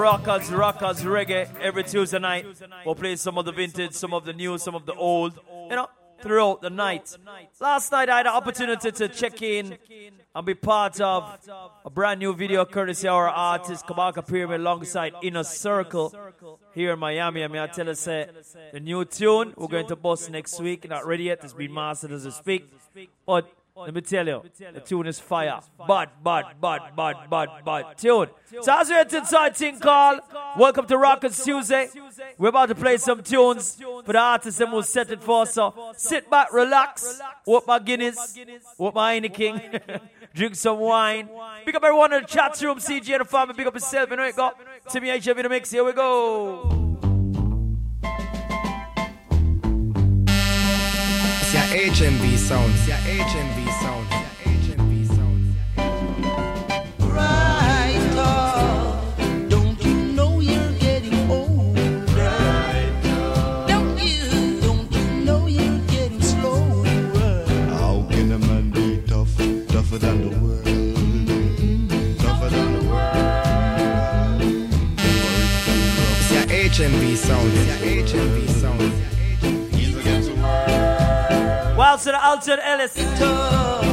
Rockers, rockers, reggae every Tuesday night. We'll play some of the vintage, some of the new, some of the old, you know, throughout the night. Last night I had the opportunity to check in and be part of a brand new video courtesy our artist Kabaka Pyramid alongside Inner Circle here in Miami. I mean, I tell you, say, uh, the new tune we're going to bust next week. Not ready yet, it's been mastered as we speak. But let me tell you, the tune is fire. Bad, bad, bad, bad, bad, bad tune. So as we're inside thing called Welcome to Rockers Tuesday. We're about to play some tunes for the artists and we'll set it for us. so sit back, relax, whoop my Guinness, whoop my Heineken, drink some wine. Pick up everyone in the chat room, CG and the family, pick up yourself, you know it go. Timmy in the mix, here we go. A man be tough, tougher than the world? Tougher than the world. It's your HMV sound. It's your HMV sound. The Alton Ellis.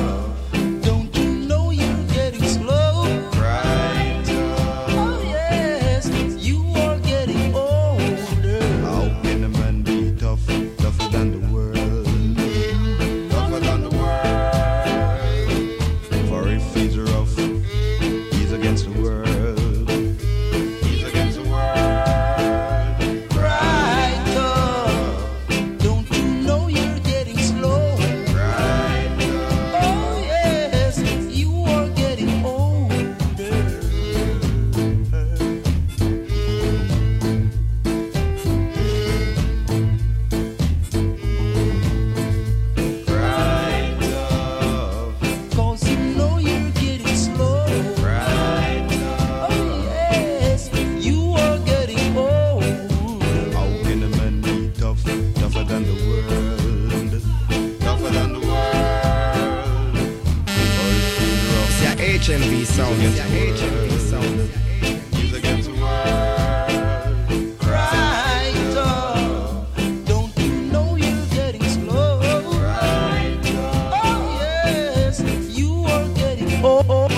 Getting old.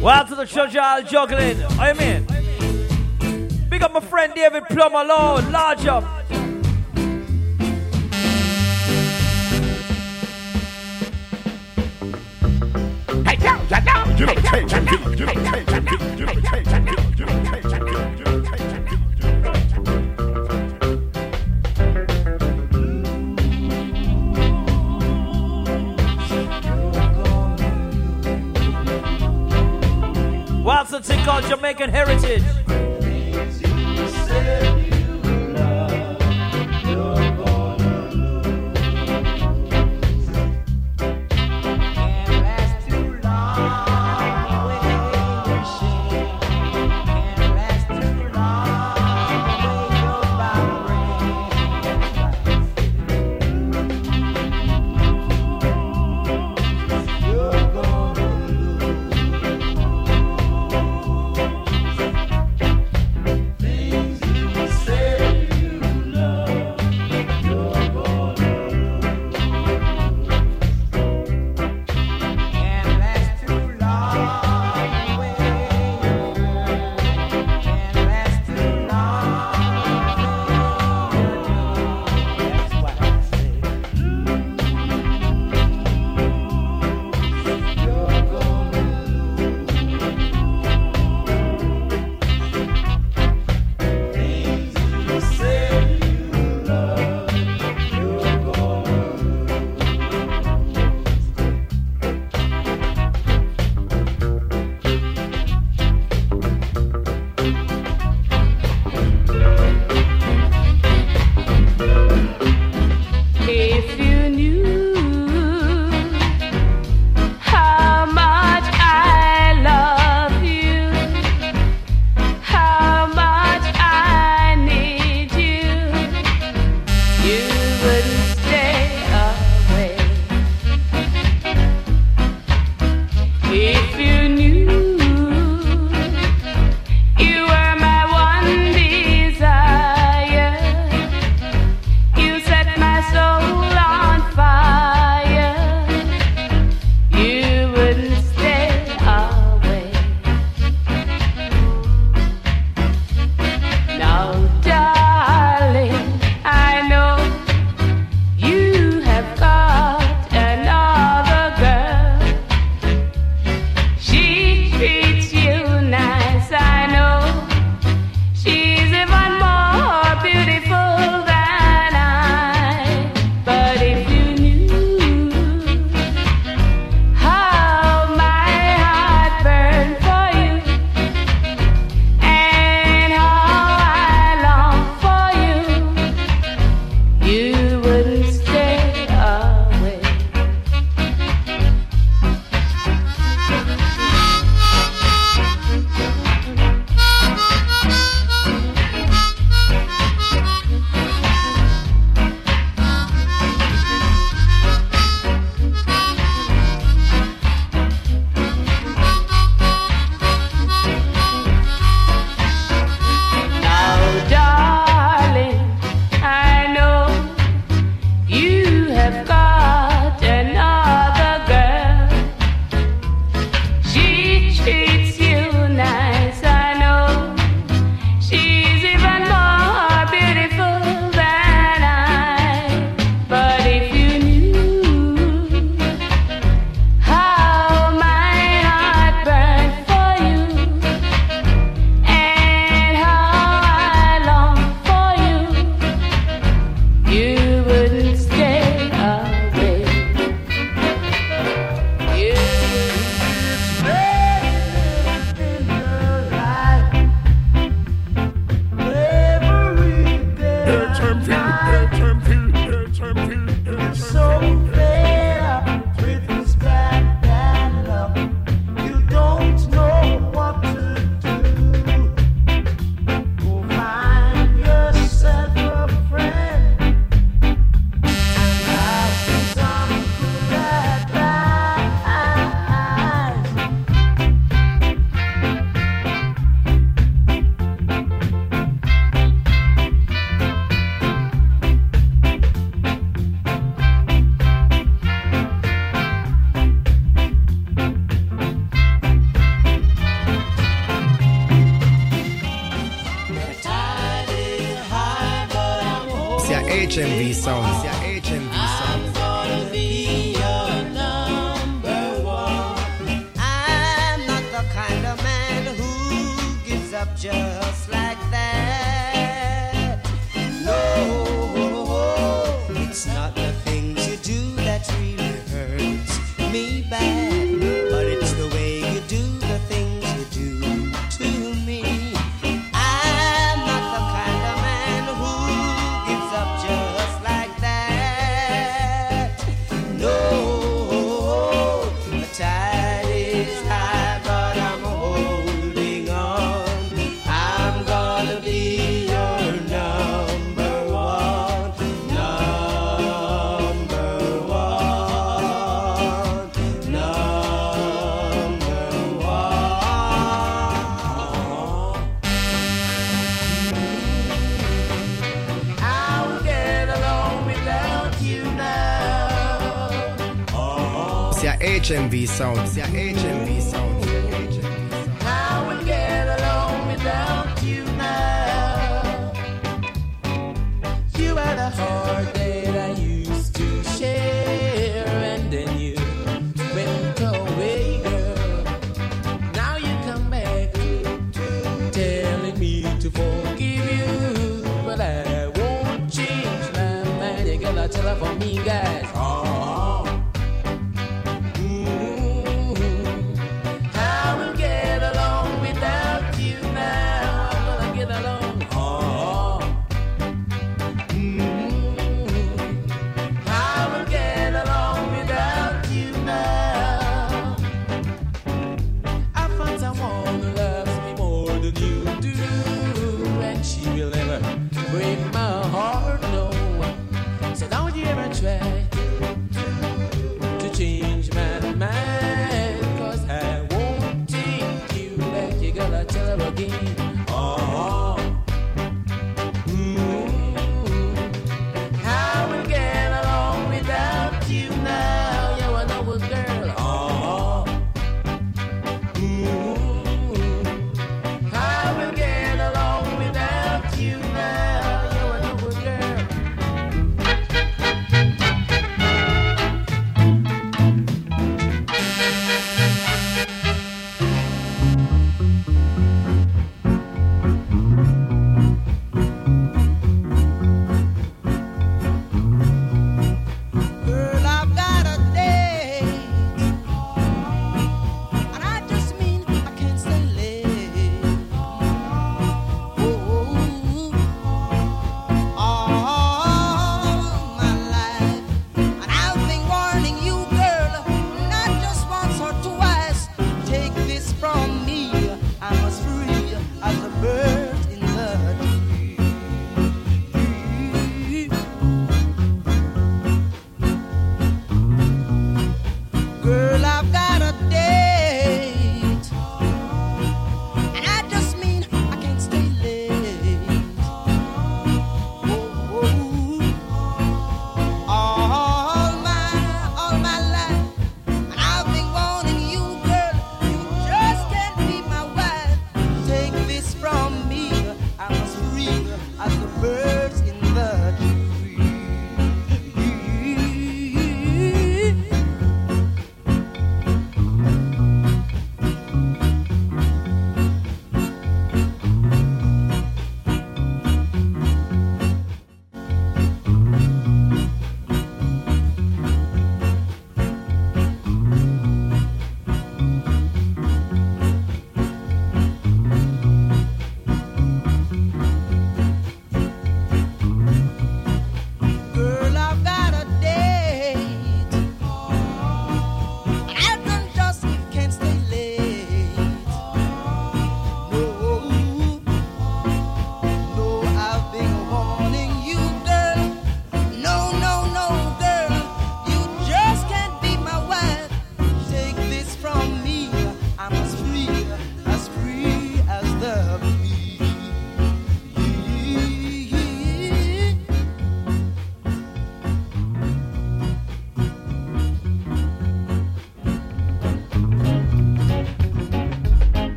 Well, to the treasure all juggling. I mean, big up my friend David Plummer, Lord, large up.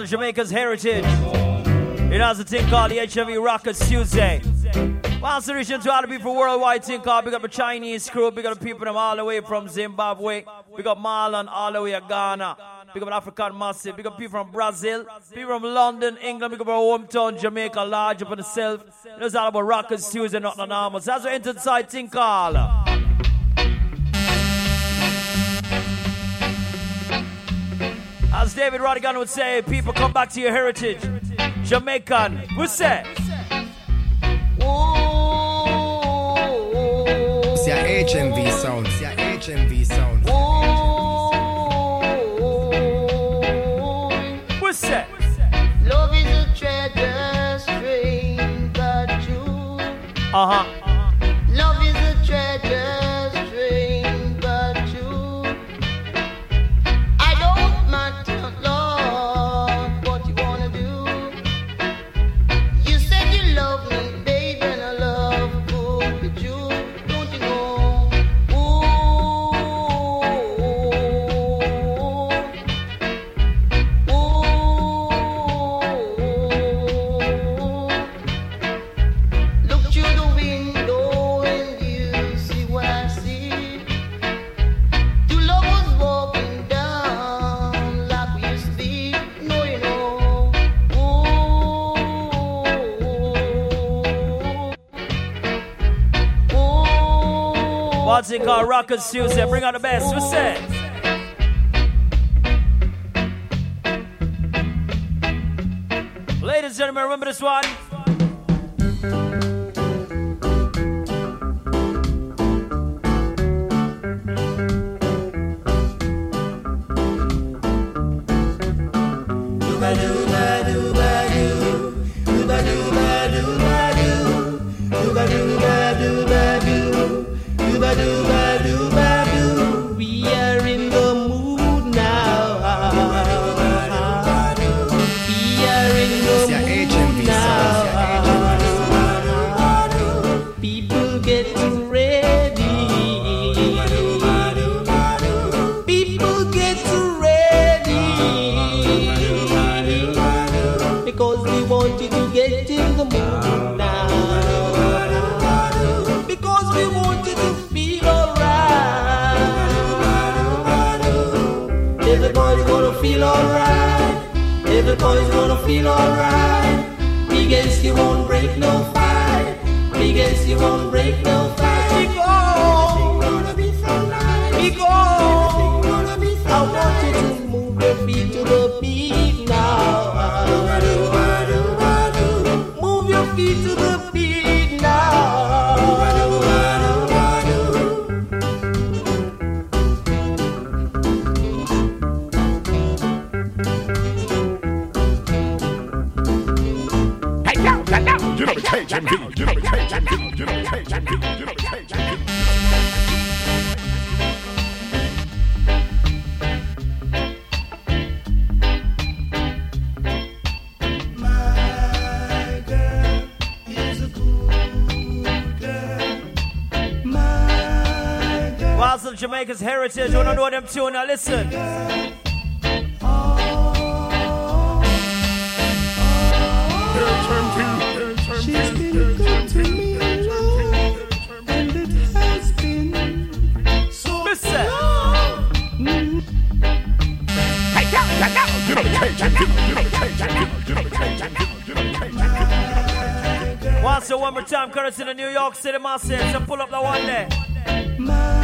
On Jamaica's heritage, it has a thing called the HMV Rockers Tuesday. The region to all the people worldwide thing called, big up a Chinese crew, big up people them all the way from Zimbabwe, big up Marlon all the way to Ghana, big up the African Massive, big up people from Brazil, people from London, England, big up our hometown, Jamaica, large up on itself. It's all about Rockers Tuesday, not normal. So as we enter inside thing called. As David Rodigan would say, people come back to your heritage. Jamaican, we say. C'est à HMV Sound. C'est à HMV Sound. We say. Love is a treasure string, but true. Uh huh. thing called Rockers Tuesday. Bring out the best. What's that? Ladies and gentlemen, remember this one? Jamaica's heritage. You don't know them tune? Now listen. She's me, Listen. Once so one more time, currency in the New York City massive. So pull up the one there. My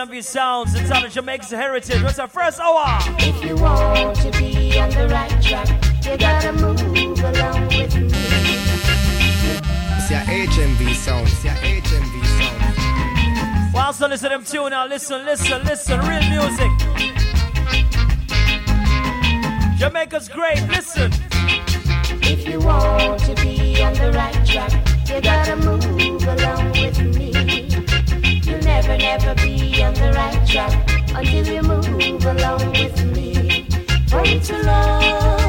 HMV Sounds. It's on the Jamaica's Heritage. What's our first hour? If you want to be on the right track, you gotta move along with me. It's your HMV sound. It's your HMV sound. Whilst I listen to them tune now, listen, listen, listen, real music. Jamaica's great, listen. If you want to be on the right track, never, never be on the right track until you move along with me. For it's a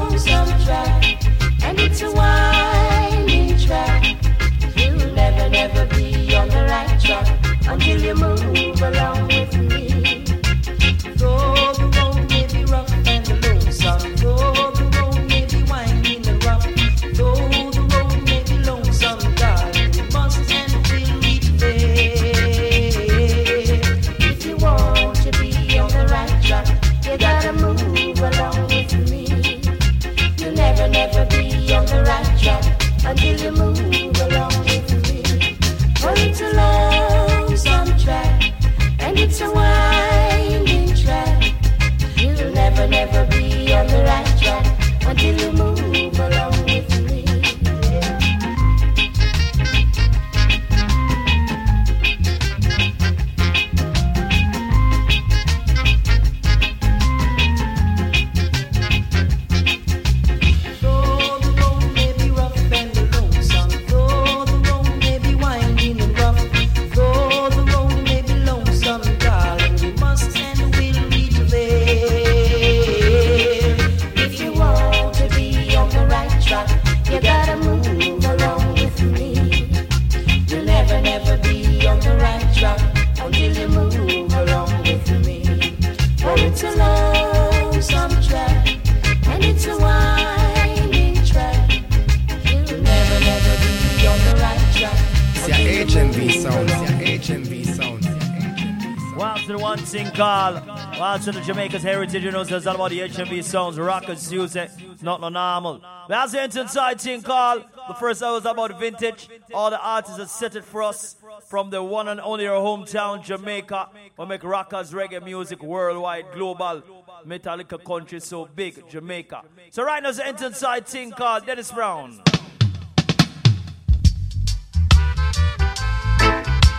Know, it's all about the HMV sounds, rockers, music, not no normal. As the inside thing called, the first hour was about vintage. All the artists that set it for us from the one and only our hometown, Jamaica. We make rockers, reggae music worldwide, global. Metallica country so big, Jamaica. So right now, it's the inside thing called Dennis Brown.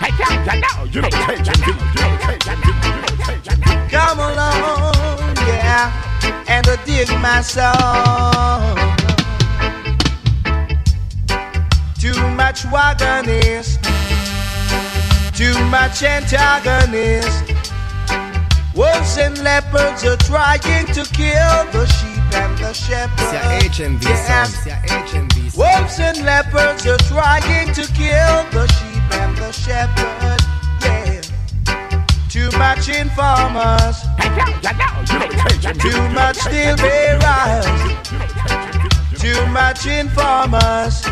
Hey, yeah, yeah, now, you know the KJMV, you know the KJMV, you know the KJMV. Come along, yeah, and dig my song. Too much wagonist, too much antagonist. Wolves and leopards are trying to kill the sheep and the shepherd. It's your HMV sound. It's your HMV sound. Wolves and leopards are trying to kill the sheep and the shepherd. Yeah. Too much informers, too much still bearers, too much informers,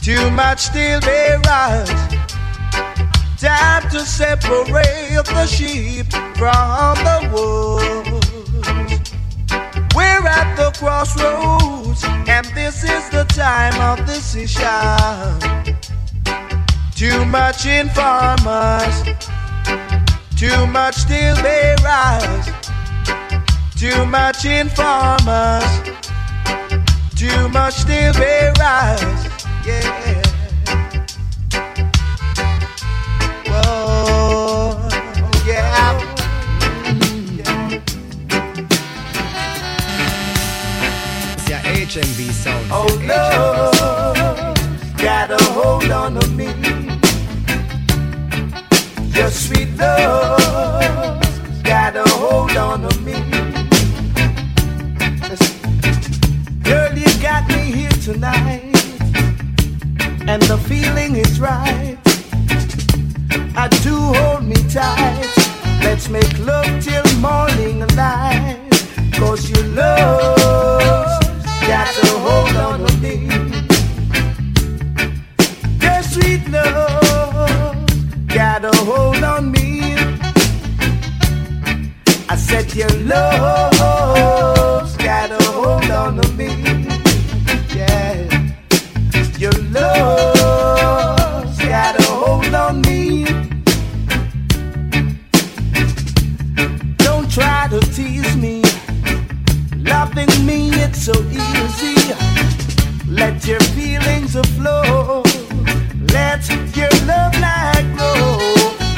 too much still bearers. Time to separate the sheep from the wolves. We're at the crossroads, and this is the time of decision. Too much informers, too much still bearers, too much informers, too much still bearers. Yeah. Whoa, yeah. It's your HMV sound. Oh It's your HMV sound. love, got a hold on to me. Your sweet love, got a hold on to me. Girl, you got me here tonight, and the feeling is right. I do hold me tight. Let's make love till morning light. Cause your love got a hold on to me. Your sweet love got a hold on me. I said your love's got a hold on me. Yeah, your love's got a hold on me. Don't try to tease me. Loving me, it's so easy. Let your feelings flow. Let your love light grow.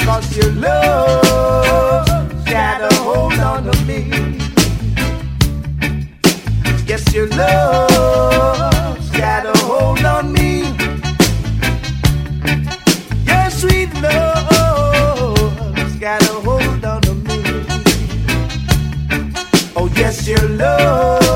Cause your love got a hold on to me. Yes, your love's got a hold on me. Your sweet love's got a hold on me. Oh, yes, your love's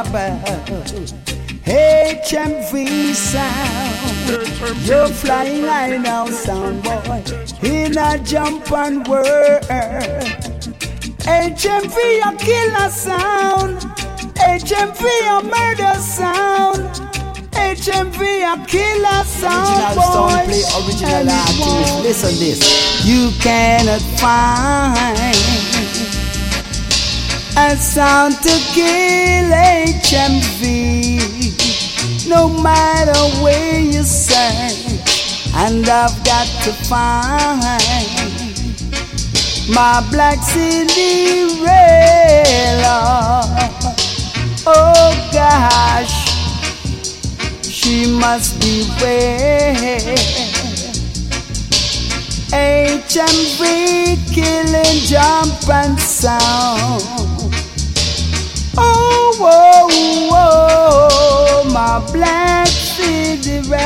about HMV sound. You're flying high now, sound boy, in a jump and whir. HMV a killer sound. HMV a murder sound. HMV a killer sound Original sound play, original artist. Listen this. you cannot find a sound to kill HMV. No matter where you search, and I've got to find my black Cinderella. Oh gosh, she must be where. HMV killing jump and sound. Oh, whoa, whoa, my black Cinderella.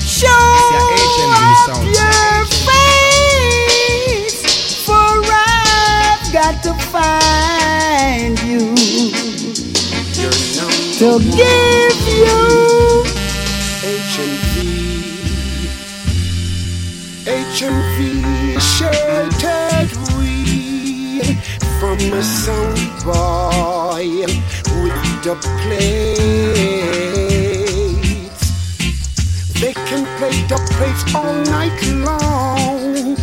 Show up your face, for I've got to find you to give you. HMV, HMV sheltered we from a sound boy with the plates. They can play the plates all night long.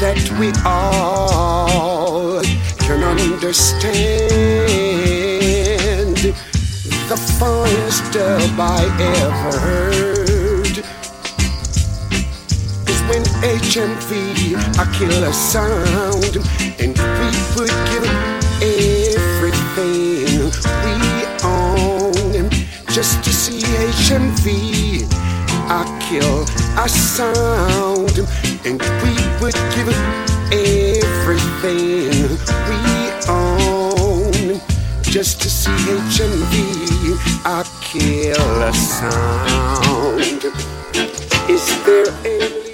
That we all can understand. The finest dub I ever heard in HMV, I kill a sound, and we would give everything we own just to see HMV. I kill a sound, and we would give everything we own just to see HMV. I kill a sound. Is there a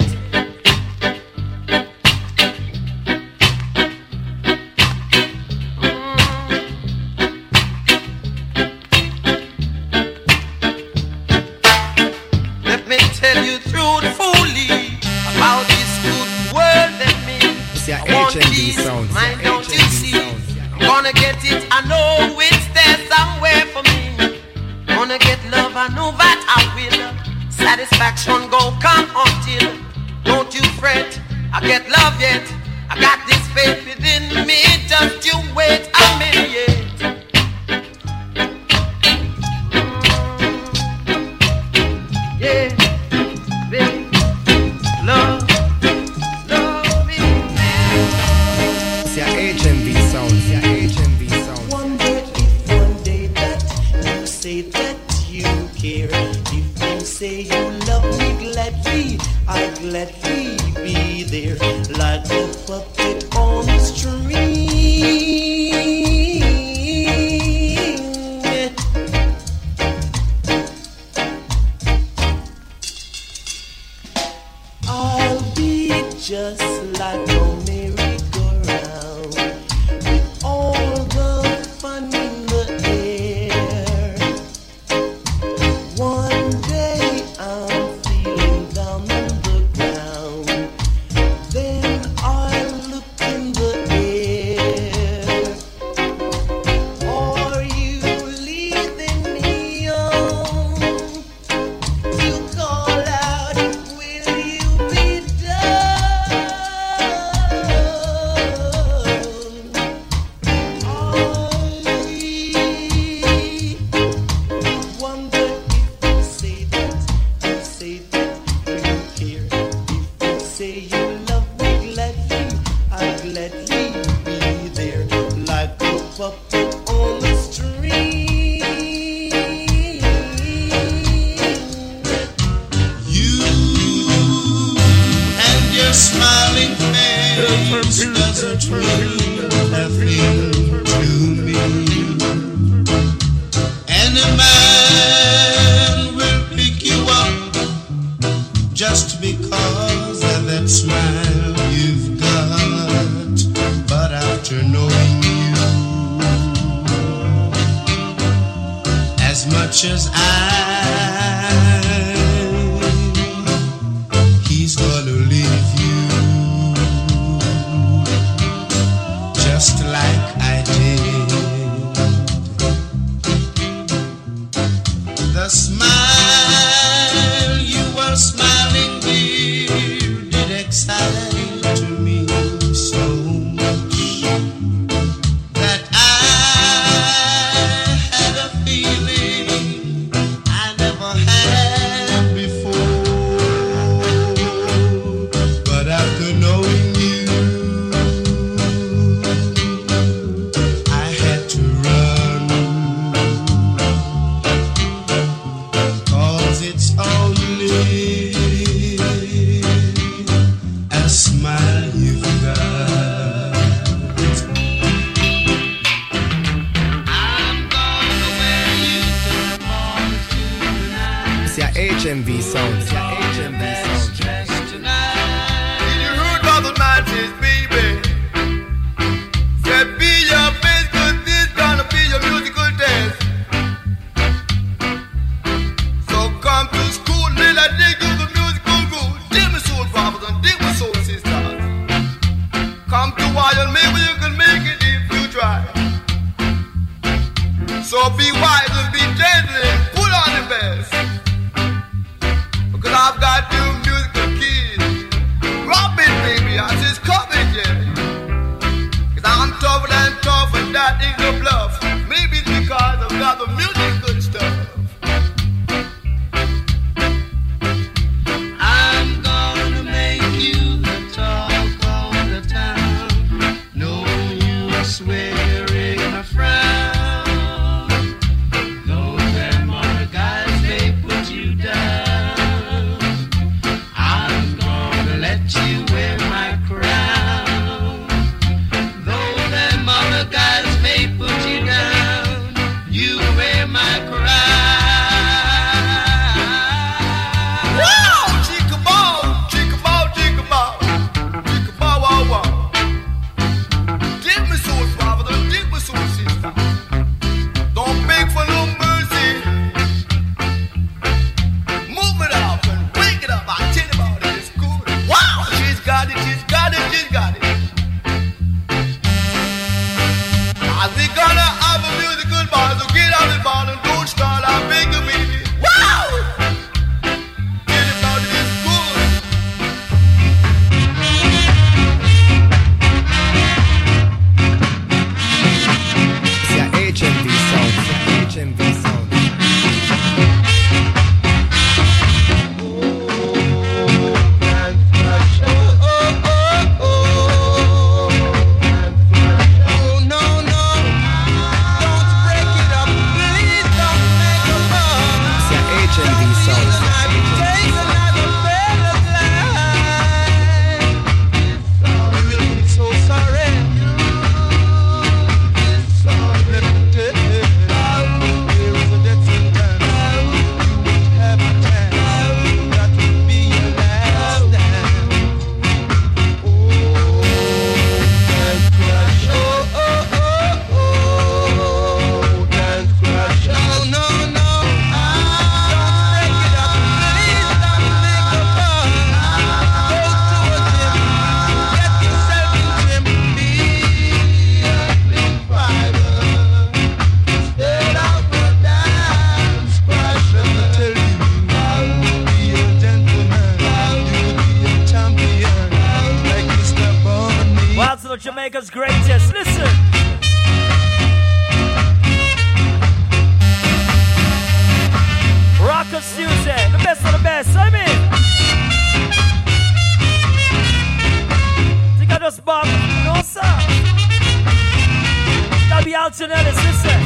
the alternators, listen.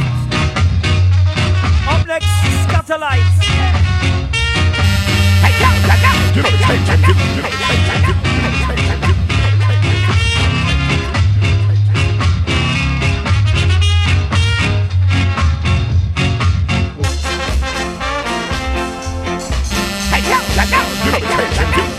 Up next, Skatalites. Hey, yo, yo, yo. You know the tape, you know the tape. Hey, yo, yo, yo.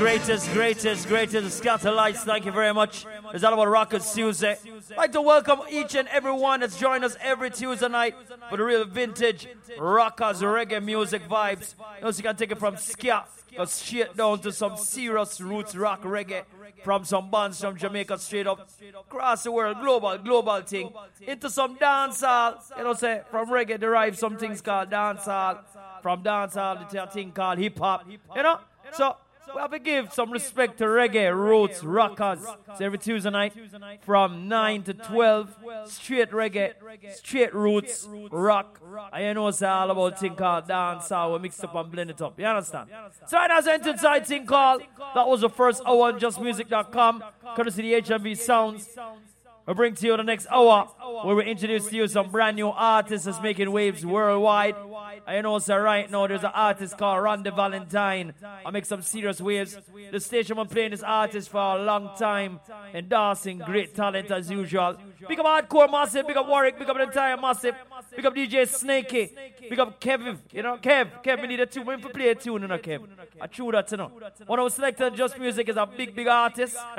Greatest, greatest, greatest Skatalites. Thank you very much. It's all about Rockers Tuesday. I'd like to welcome each and every one that's joined us every Tuesday night for the real vintage Rockers reggae music vibes. You know, you can take it from ska, go straight down to some serious roots rock reggae. From some bands from Jamaica straight up across the world, global, global thing. Into some dancehall, you know, say from reggae derive some things called dancehall. From dancehall, to a thing called hip hop. You know? So we have to give some respect to reggae roots rockers. So every Tuesday night from 9 to 12, straight reggae, straight roots rock. I you know it's all about thing called dancehall. We mix up and blend it up. You understand? So the inside thing called, that was the first hour on jusmuzic.com, courtesy of the HMV Sounds. We bring to you the next hour where we introduce to you some brand new artists that's making waves worldwide. I know so right now there's an artist called Randy Valentine. I make some serious waves. The station been playing this artist for a long time, endorsing great talent as usual. Big up Hardcore Massive, big up Warwick, big up the entire Massive, big up DJ Snakey, big up Kev, you know, Kev, Kev, we need a tune, we to play a tune, you know, Kev. I true that, you know. One of selected Jus Muzic is a big, big artist.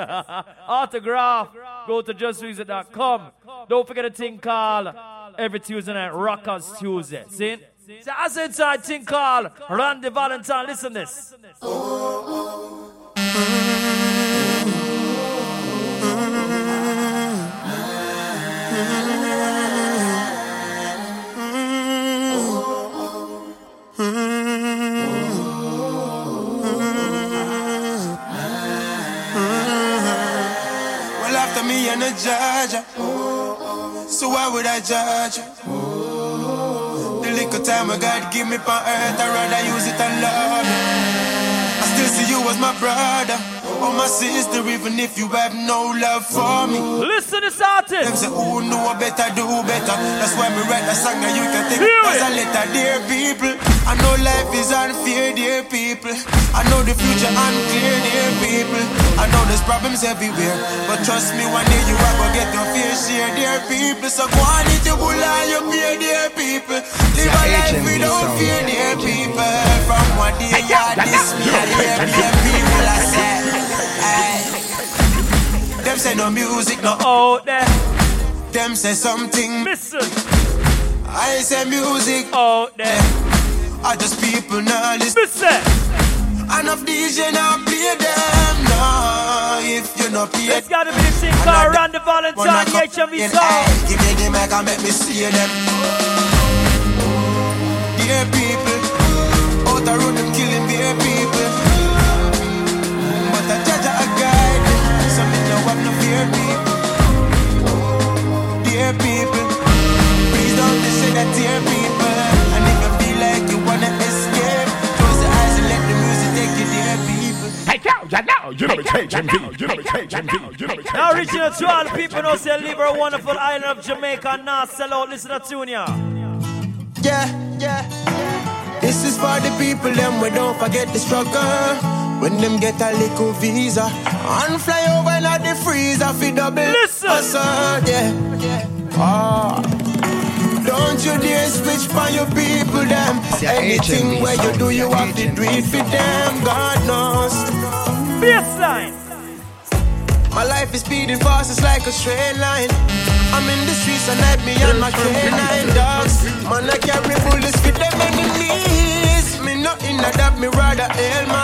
Autograph, go to jusmuzic.com. Don't forget a thing called every Tuesday night, Rockers Tuesday. See? So as inside thing called Randy Valentine. Listen this. and judge. Oh, so why would I judge? The little time I got give me on earth, I'd rather use it and love. I still see you as my brother or my sister, even if you have no love for me. Listen to this artist. Them say, who know better, do better. That's why me write a song that you can take Hear as it. a letter, dear people. I know life is unfair, dear people. I know the future unclear, dear people. I know there's problems everywhere, but trust me, one day you are gonna get your fair share, dear people. So go on, it you bull on your fear, dear people. Live a life HMV without sound. fear, dear people. From one day you are this me, I hear, dear people. I say, hey. Them say no music, no out there. Them say something. Listen. I say music out there. I just people now listen. Listen. Enough DJ now play them. No, if you not play It's gotta be the thing called Randy Valentine, the HMV song. Give me the mic and make me see them. Dear people, Dear people, please don't listen to dear people. And if you feel like you wanna escape, close your eyes and let the music take you, dear people. Hey, yo, you know, you know the KJMV. You know the KJMV. You know the Now KJMV. reaching out to all the people who say live a wonderful island of Jamaica and not sell out. Listen to tune ya. Yeah, yeah. This is for the people, them we don't forget the struggle. When them get a little visa and fly over in the freezer, fi double. Listen. Hustle, yeah. Ah. Don't you dare switch for your people, them. See, Anything HMV where you do, you yeah, have to do it for them. God knows. Baseline. My life is speeding fast, it's like a straight line. I'm in the streets and night, me and my canine dogs. Man, I carry bullets for them enemies. Me not in a that, me rather hail mine.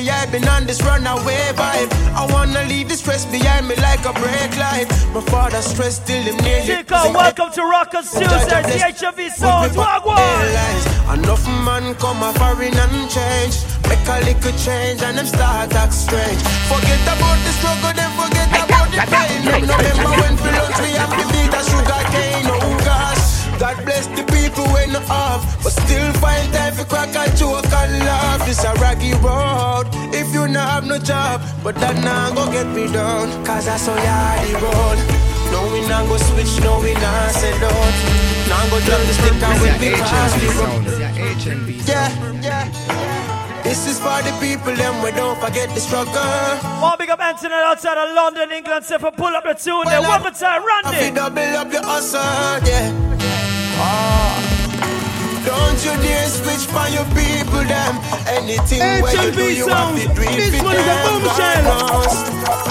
Lately I've been on this runaway vibe. I wanna leave the stress behind me like a brake light. My father stressed till him nearly. Chico, welcome to Rockers Tuesday, the HMV Sound. Wagwan. Enough man come a foreign and change. Make a little change and them start act strange. Forget about the struggle, then forget about the pain. No remember when for lunch we have to beat a sugar cane. Oh gosh, God bless the off, but still find time for crack and joke and laugh. It's a raggy road. If you not have no job, but that now go get me down. Cause I saw yardy road. No, we not go switch, no, we not sell out. Now go drop the stick and we be cross the road. Yeah, yeah. This is for the people, them we don't forget the struggle. One big up Anthony outside of London, England. Say for pull up the tune there. One more time, I Randy. feel double up your hustle, yeah. Ah. Don't you dare switch for your people, them. Anything where you do, you have to do it This for one is a them. bombshell.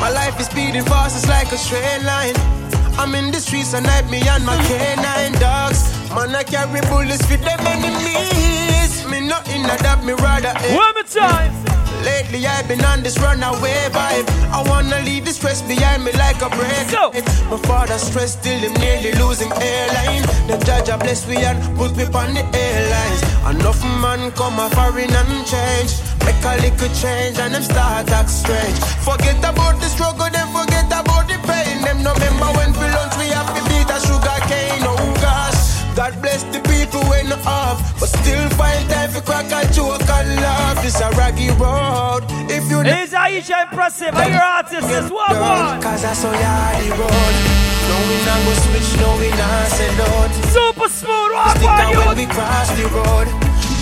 My life is speeding fast, it's like a straight line. I'm in the streets at night, me and my canine dogs. Man, I carry bullets for them enemies. Me not in that, me rather. One more time. Lately I've been on this runaway vibe. I wanna leave the stress behind me like a break. My father stressed till him nearly losing airline. The judge a bless we and put me on the airlines. Enough man come a foreign and change. Make a little change and them start act strange. Forget about the struggle, then forget about the pain. Them no remember when for lunch we have to beat a sugar cane. Oh gosh. God bless the off, but still find time for crack and joke and laugh. It's a raggy road. If you Is Aisha impressive? Are your artists? This one one. Cause I saw yardy road. No, we not go switch, no, we not sell out. Super smooth, Stick on you. when we cross the road.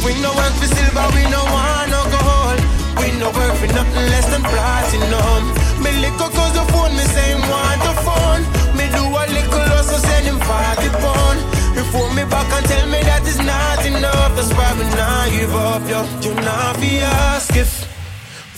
We no work for silver, we no want no gold. We no work for nothing less than platinum. Me little cause the phone, me say want the phone. Me do a little also send him 40 pound. Phone me back and tell me that is not enough. That's why we not give up, yo. You not be ask if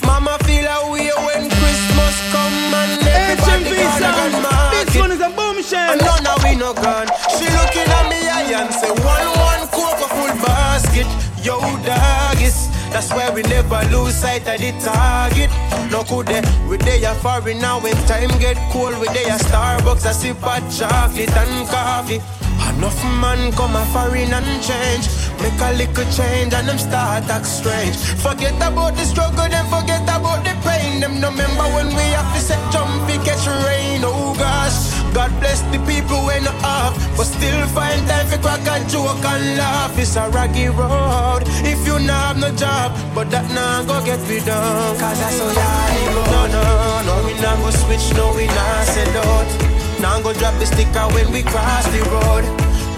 Mama feel a way when Christmas come and everybody gonna go market. This one is a bombshell. And none of we no gone. She looking at me eye and say one one coke full basket. Yo doggies. That's why we never lose sight of the target. No could they, we they are foreign now when time get cold. We they are Starbucks, I sip hot chocolate and coffee. Enough man come a foreign and change. Make a little change and them start act strange. Forget about the struggle, then forget about the pain. Them no remember when we have to set jumpy catch rain. Oh gosh, God bless the people when off, but still find time for crack a joke and laugh. It's a raggy road. If you not have no job, but that now go get me down. Cause I saw yardy road. No, no, no, we not go switch, no, we not sell out. Now go drop the sticker when we cross the road.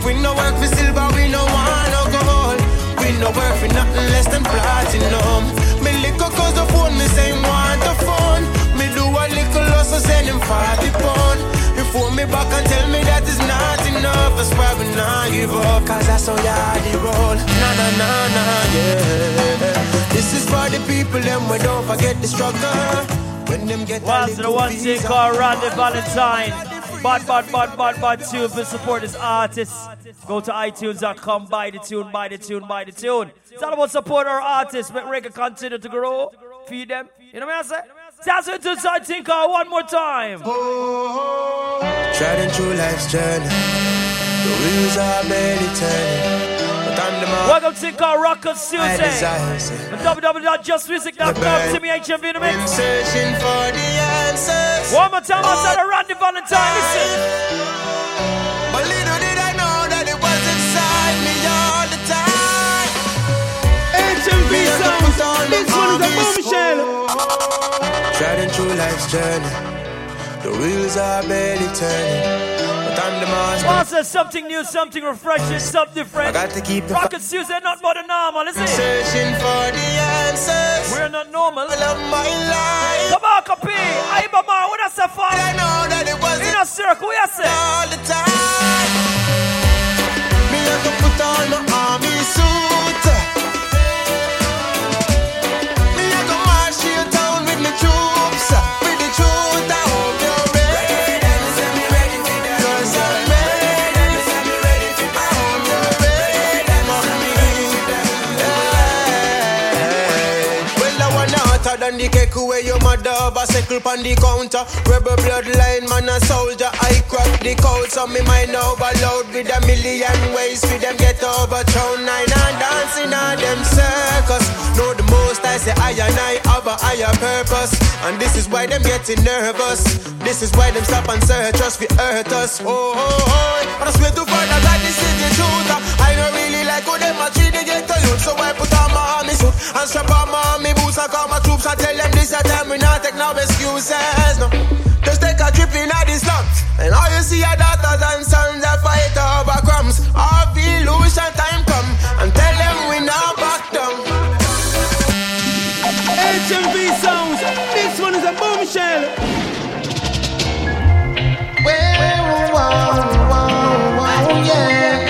We no work for silver, we no want no gold. We no work for nothing less than platinum. Me little cause the phone, me say want the phone. Me do a little also send him 40 pound. He phone me back and tell me that is not enough. That's why we not give up. Cause I saw yardy roll. Na na na na, yeah. This is for the people, them we don't forget the struggle. When them get Once the one thing visa. called Randy Valentine. Bad, bad, bad, bad, bad tune for support this artist. Go to iTunes.com, buy the tune, buy the tune, buy the tune. It's all about support our artists, make reggae continue to grow, feed them. You know what I'm saying? That's it to uh, one more time. Treading through life's journey. The wheels are barely turning. Welcome to Car Rocker I Tuesday. www.jusmuzic.com. To me, HMV in the I'm searching for the answers. One more time, outside of Randy Valentine. Listen. But little did I know that it was inside me all the time. HMV Me and the sound. put on This one is a bombshell. Treading through life's journey. The wheels are barely turning. But I'm the master. Master, something new, something refreshing, something different. I got to keep the Rocket Tuesday, not more than normal, is it? Searching for the answers. We're not normal. All of my life. Come on, copy. I am a what oh, that's a fun. I know that it was In a circle, are saying. all the time. Me have to put on my army suit. Me have to march your town with my troops. Circle on the counter. Rebel bloodline, man a soldier. I crack the code, so me mind overload with a million ways for them get overthrown. Nine and dancing on them circus. Know the most I say I and I have a higher purpose, and this is why them getting nervous. This is why them stop and search us for hurt us. Oh, oh, oh. But I swear to God, this is the truth. I don't really like how them a treat the ghetto youth, so I put on my army suit and strap on my army boots. I call my troops. I tell them this a time we not take no excuses. No, just take a trip in all the slums, and all you see are daughters and sons that fight over crumbs. All illusion time come, and is a bombshell. Well, wow, wow, wow, yeah.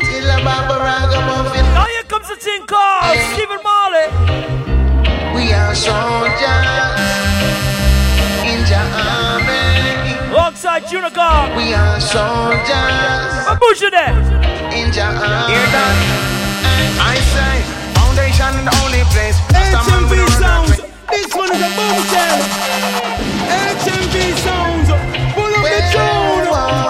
Till a Baba Ragamuffin. Now here comes the thing called Stephen Marley. We are soldiers in the army. Alongside Unicorn. We are soldiers bush you there? in the army. Hear that? The only place. HMV sounds. This one is a bombshell. HMV sounds. Pull up the tune.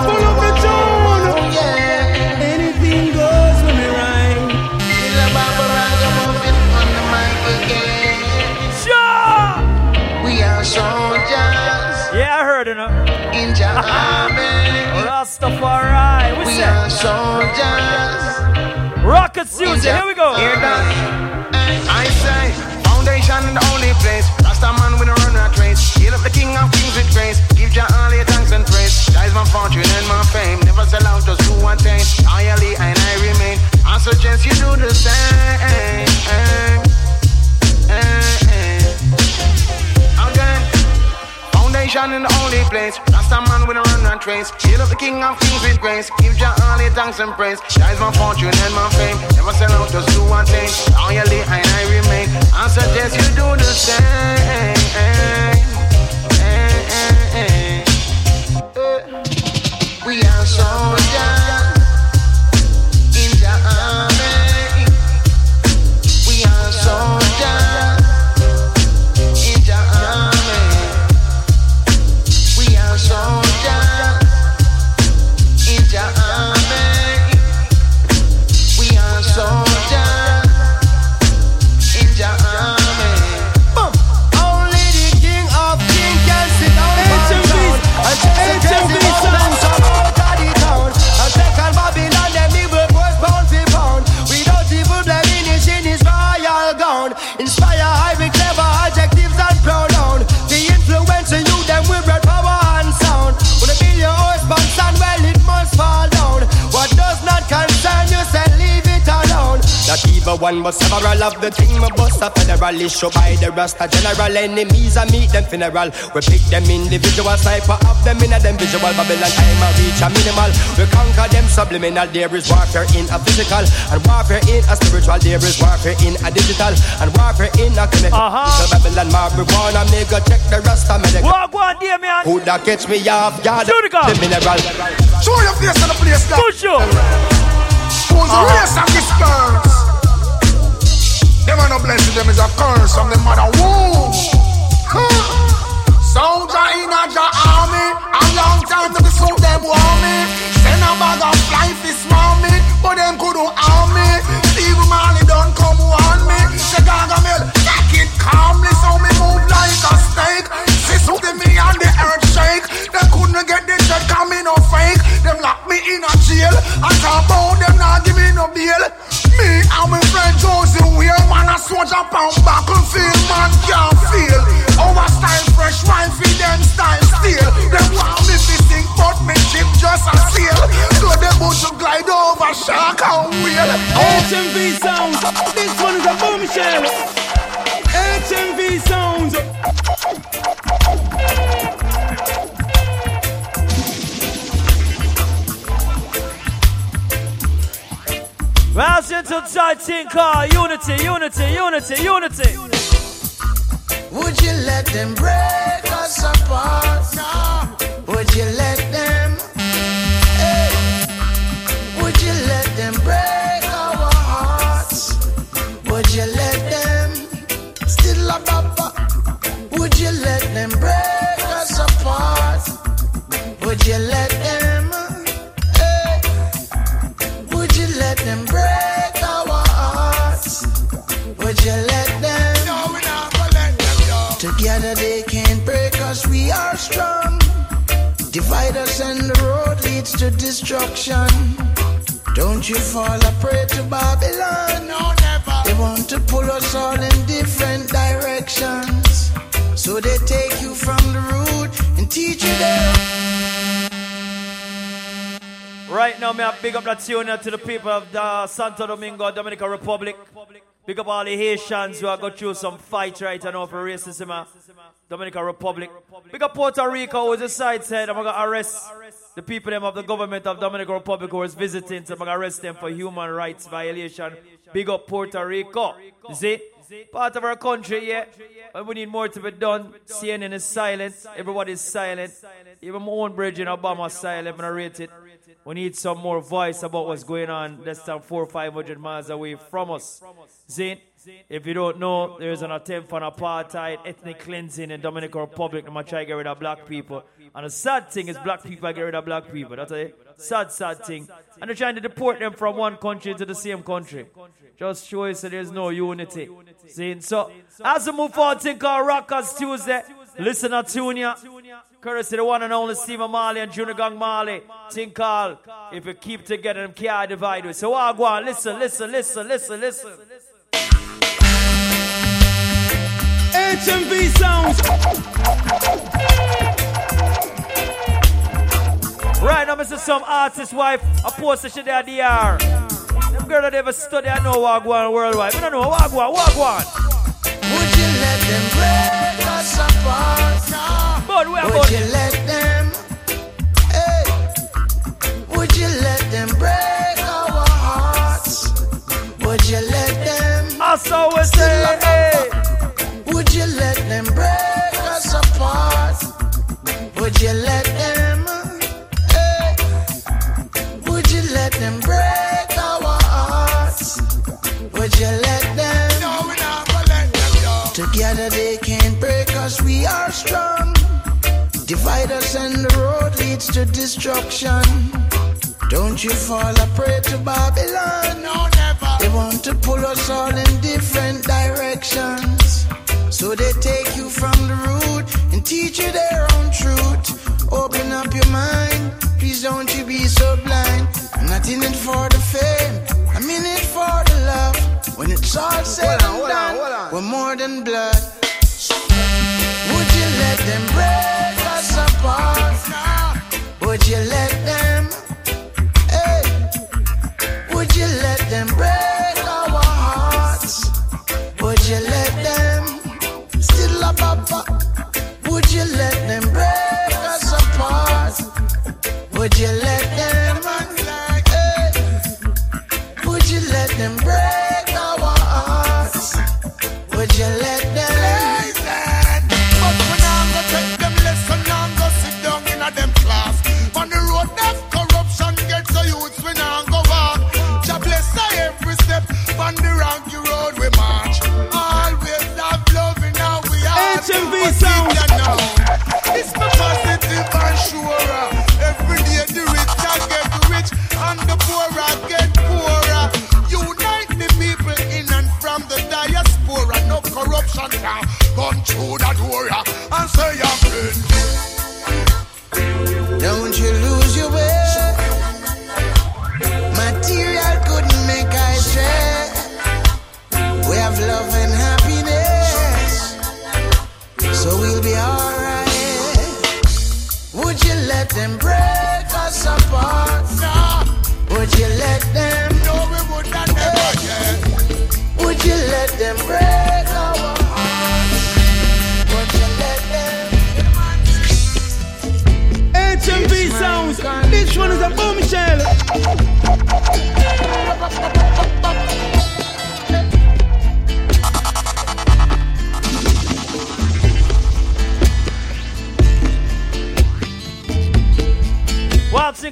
Pull up the tune. Yeah. Anything goes when we rhyme. Till a Ragamuffin on the mic again. Sure. We are soldiers Yeah, I heard it. In the army. Rastafari. We We are soldiers. rocket suits. Here we go. Hear that? I say, in the only place. Rastaman with a run rat race. Hail up the king of kings with grace. Give Jah all your thanks and praise. That is my fortune and my fame. Never sell out just to attain. Loyally and I remain. I suggest you do the same. Foundation in the only place. Rasta man with a run and trace. Hail up the king of kings with grace. Give Jah all your thanks and praise. Is my fortune and my fame. Never sell out just to attain. Loyally and I remain. I suggest you do the same. Eh, eh, eh. We are soldiers Not even one, but several of the thing my bust a federal issue by the Rasta general. Enemies I meet them funeral. We pick them individual sniper of them in a them visual. Babylon time I reach a minimal. We conquer them subliminal. There is warfare in a physical and warfare in a spiritual. There is warfare in a digital and warfare in a chemical. Uh-huh. So Babylon marijuana, me go check the Rasta medical. Walk one, dear man. Who that catch me off guard? Shoot it, go. The mineral. Show your face on the place now. Push you. Who's the race of this curse? Them are no blessing, them is a curse from the mother womb. Soldier in a ja army, a long time to be so them want me. Send a bag of life is me, but them couldn't harm me. Steve Marley don't come on me. Say Gargamel, take it calmly, so me move like a thing called Unity, Unity, Unity, Unity. Would you let them break us apart? Now, me have big up that tune to the people of the Santo Domingo, Dominican Republic. Big up all the Haitians who are going through some fight right now for racism. uh, Dominican Republic. Big up Puerto Rico, who's the side said, I'm going to arrest the people them of the government of Dominican Republic who is visiting, so I'm going to arrest them for human rights violation. Big up Puerto Rico. You see? Part of our country, yeah. But we need more to be done. CNN is silent. Everybody's silent. Even my own bridge in Obama silent. I'm gonna rate it. We need some more voice about what's going on less than four or five hundred miles away from us. See? If you don't know, there's an attempt on apartheid, ethnic cleansing in Dominican Republic. They're gonna try to get rid of black people. And the sad thing is black people get rid of black people. That's a sad, sad thing. And they're trying to deport them from one country to the same country. Just show us that there's no unity. See? So, as we move forward, think of Rockers Tuesday. Listen to Tunia. Courtesy the one and only Stephen Marley and Junior Gong Marley. Think all. If you keep together, them can't divide us. So, I go on. Listen, listen, listen, listen, listen. HMV sounds. Right now, Mr. Some artist wife, a post that she there DR. Them girl that ever study, I know what worldwide. We don't know what go what go. Would you let them break us apart? But we are Would you let them? Hey, would you let them break our hearts? Would you let them? I saw we say, hey. Would you let them break us apart? Would you let leads to destruction. Don't you fall a prey to Babylon. No, never. They want to pull us all in different directions. So they take you from the root and teach you their own truth. Open up your mind, please don't you be so blind. I'm not in it for the fame, I'm in it for the love. When it's all said and Hold done, hold on, on. we're more than blood. Would you let them break us apart? Would you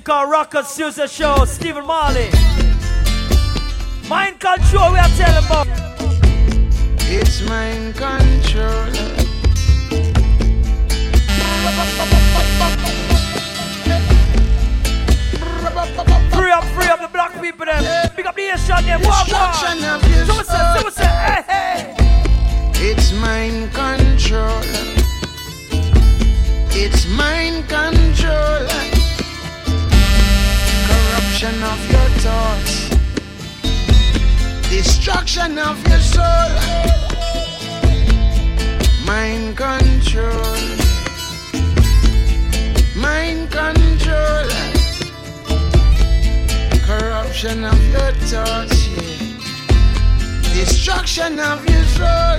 called Rockers Tuesday Show, Stephen Marley. Mind control, we are telling about. It's mind control. Free up, free up the black people then. Pick up the destruction of your So we say, so we say, hey, hey. It's mind control. It's mind control. Corruption of your thoughts. Destruction of your soul. Mind control. Mind control. Corruption of your thoughts. Yeah. Destruction of your soul.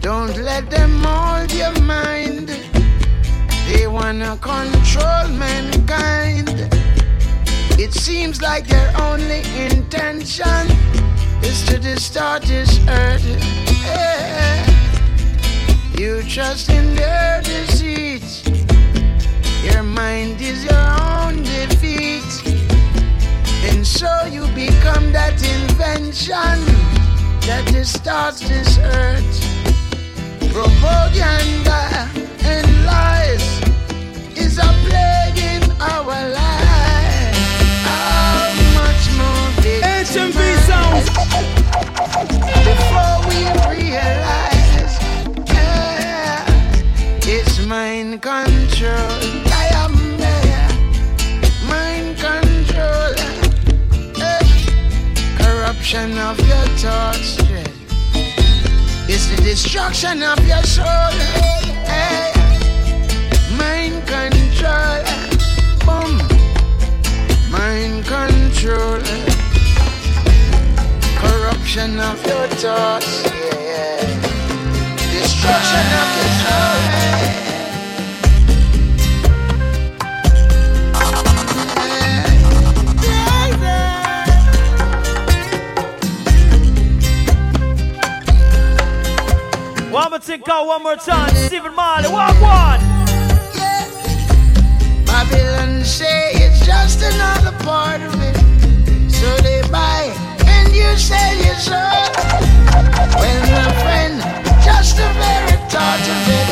Don't let them mold your mind. They wanna control mankind. It seems like their only intention is to distort this earth. Yeah. You trust in their deceit. Your mind is your own defeat. And so you become that invention that distorts this earth. Propaganda and lies our lives. How much more HMV sounds. before we realize yeah, it's mind control. I am. Mind control. Corruption of your thoughts. It's the destruction of your soul. eh. Mind control. Boom. Mind control. Corruption of your thoughts. Yeah. Destruction of your soul. One more time. Stephen Marley, walk one. Say it's just another part of it. So they buy and you sell your soul. Well, my friend, just the very thought of it.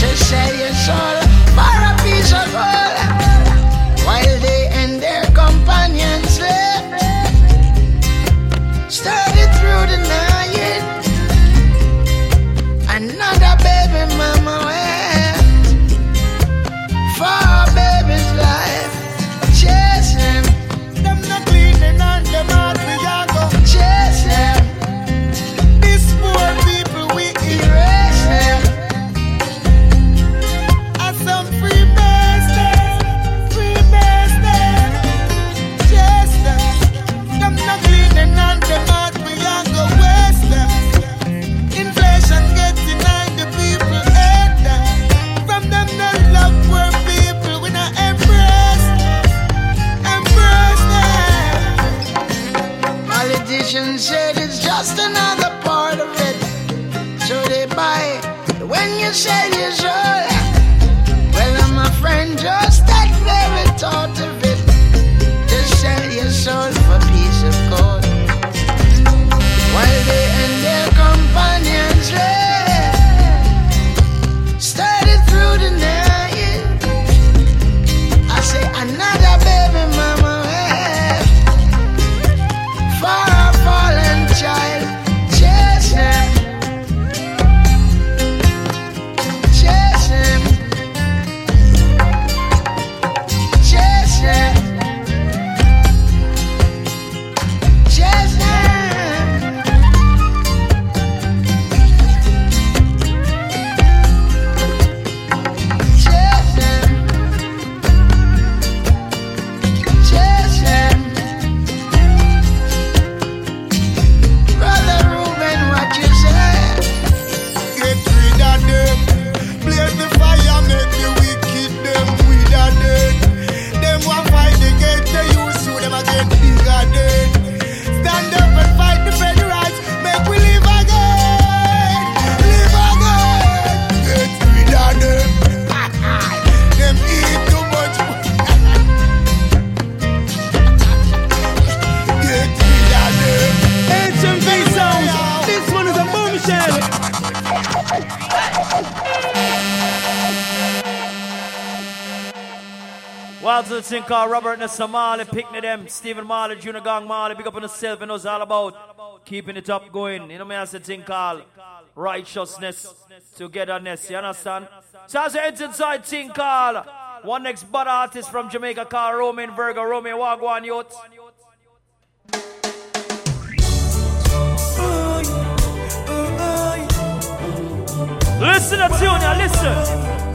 To sell your soul for a piece of gold. While they and their companions slept. Started through the night. It. Thing called Robert Nesta Marley, Pickney them, Stephen Marley, Junior Gong Marley, big up on yourself, and knows all about keeping it up going. You know me, I said thing called righteousness, togetherness, you understand? So as I enter inside thing called one next bad artist from Jamaica called Romain Virgo, Romain Wagwan Youth. Listen to now listen.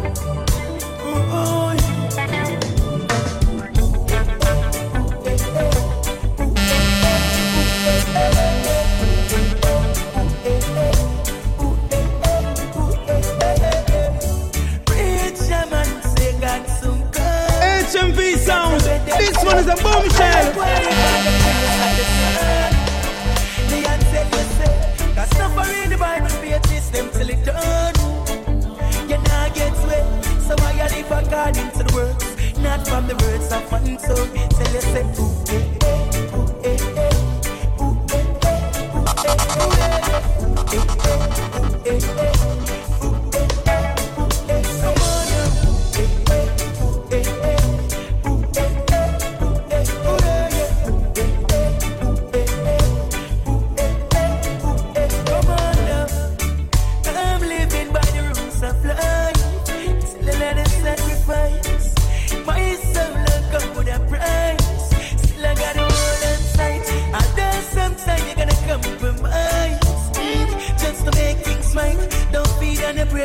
This one is a bombshell. According to the words, not from the words of man. So tell you say, ooh, eh, eh, ooh, eh, eh, ooh, eh, eh, ooh, eh, eh, ooh, eh, eh, ooh, eh, eh.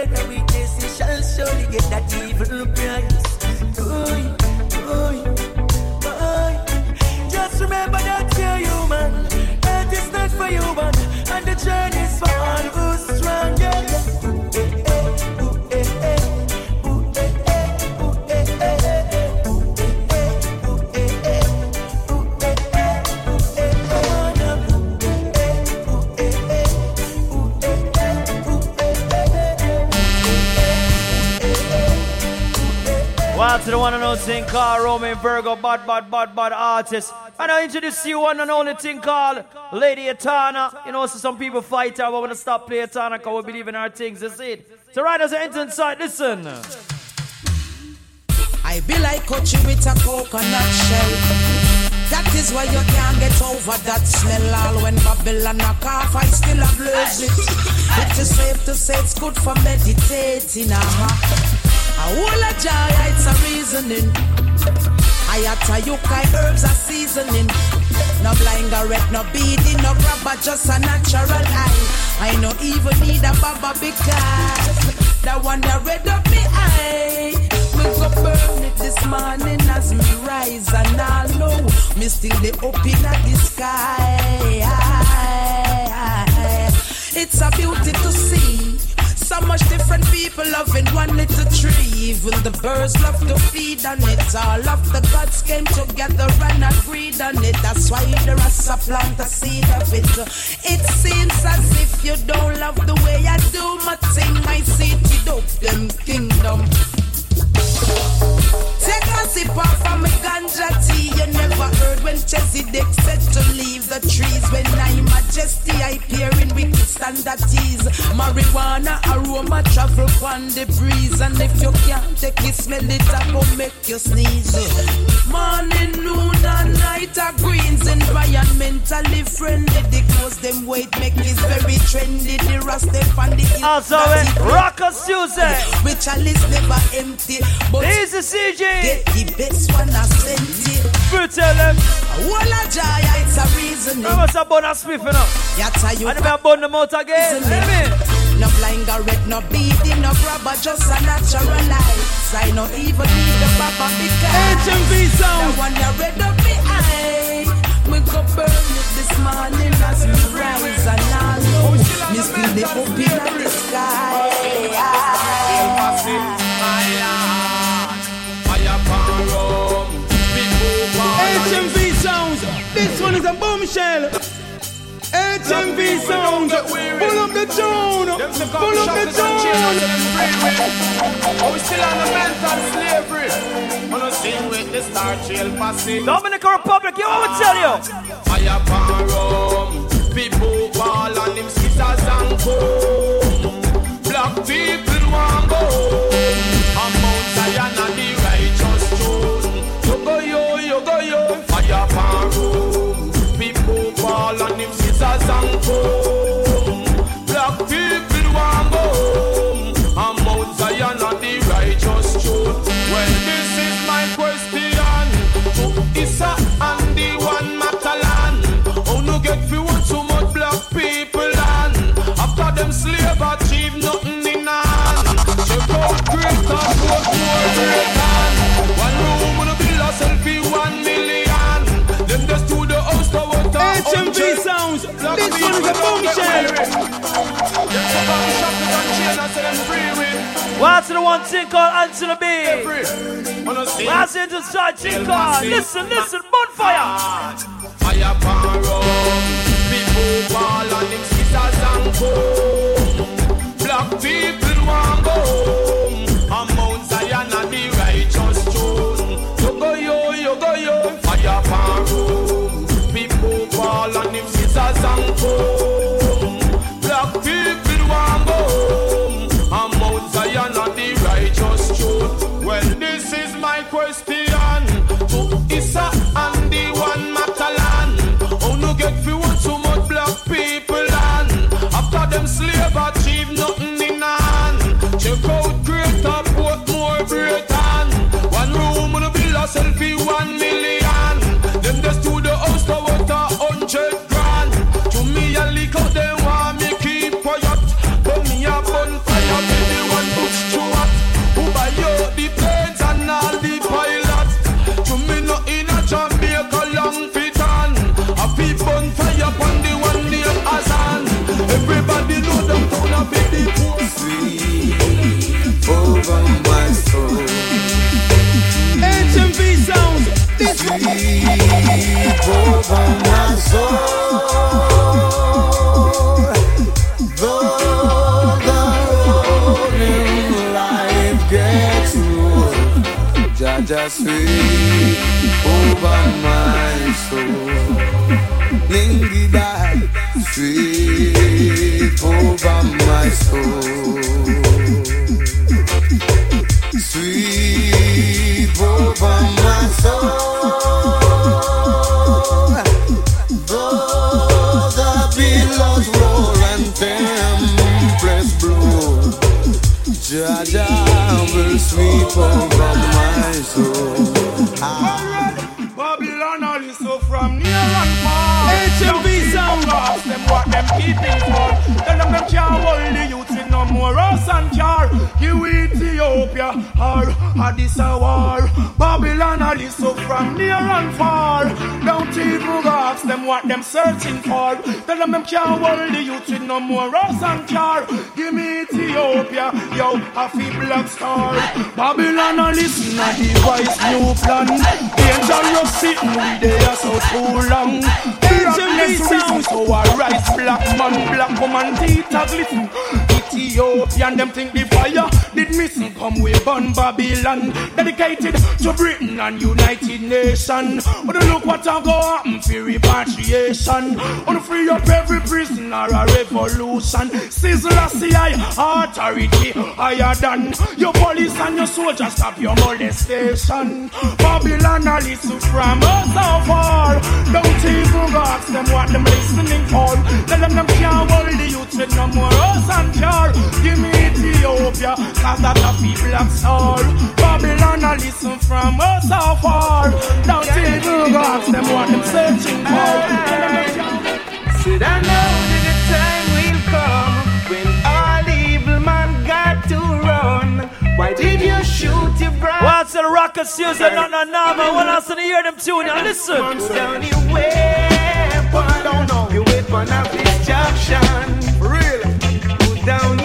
On the bread of shall surely get that evil price. To the one and only thing called Romain Virgo, bad, bad, bad, bad artist. And I introduce you one and only thing called Lady Etana. You know, so some people fight her, but to stop playing Etana because we believe in our things. That's it. So right as I enter inside, listen. I be like Kochi with a coconut shell. That is why you can't get over that smell. All when Babylon knock off, I still have lose it. It is safe to say it's good for meditating. Uh-huh. A whole of joy, it's a reasoning. I atta you herbs a seasoning. No blind garret, no beading, no grabber, just a natural eye. I no even need a baba because that one that red up me eye. Go burn it this morning as me rise and I know me still the up in the sky. It's a beauty to see. So much different people loving one little tree. Even the birds love to feed on it. All of the gods came together and agreed on it. That's why the rasta plant a seed of it. It seems as if you don't love the way I do my thing. I see it them kingdom. Take a sip off of my ganja tea. You never heard when Chesedek said to leave the trees. When I majesty, I peer in wicked standard teas. Marijuana aroma travel on the breeze. And if you can't take it, smell it, I go make you sneeze. Morning, noon, and night are greens. Environmentally friendly. The clothes them weight make it very trendy. The rust them on the hill. Also, Rockers Tuesday. Which a list never empty. But Easy CJ. Get the best one I sent it. Good tell them. Wall of joy, it's a reason. I must have bun a spliff, you know. Yata you And I bun them out again. No blind red, no beating, no grabber, just a natural life. I no even need the baba because HMV sound. The one that red up eye. Me go burn it this morning as me rise and I know me still the up in the sky. Is a bombshell. HMV sounds. Pull up the tune. Pull up the tune. Oh, we still on the mental slavery. Wanna sing with the Star Trail posse. Dominican Republic, you want to tell you? Fire pan rum. People ball and them sisters and come. Black people all on them scissors and pole. What's the one thing called Anthony B? The into side thing called? Listen, listen, bonfire. Fire rum People ball and them sisters and come Black people want go. Home And Mount Zion and the righteous throne. You go yo, you go yo. Fire rum People ball and them sisters and come Jaja sweet over my soul. Lingy die, sweet over my soul. My soul. Babylon is so from near and far. Them what them for. Tell them them the youth no more and. Give Ethiopia. Babylon so from near and far. Ask them what them searching for. Tell them them can't hold the youth in no more house and car. Give me Ethiopia, yo, a fee black star. Babylon all listen a device new plan. Dangerous sitting with there so too long. Blackness reason so I rise black man, black woman teeth a glisten. Ethiopian them think the fire did missing come we burn Babylon dedicated to Britain and United Nations. Oh, look what a go happen for repatriation. On free up every prisoner a revolution. Sizzle a CI authority higher than your police and your soldiers stop your molestation. Babylon a listen from us so far. Don't even ask them what them listening for. Tell them them can't hold the youth with no more us and car. Give me Ethiopia, that a people black soul. Babylon a listen from us so far. Don't even go ask them what them searching for. Tell them them can't- Should I know that the time will come when all evil man got to run? Why did you shoot your brother? What's the rocket Susan? Not no normal. When I to hear them tune, now listen. Down your weapon, your weapon of destruction. Real. Put down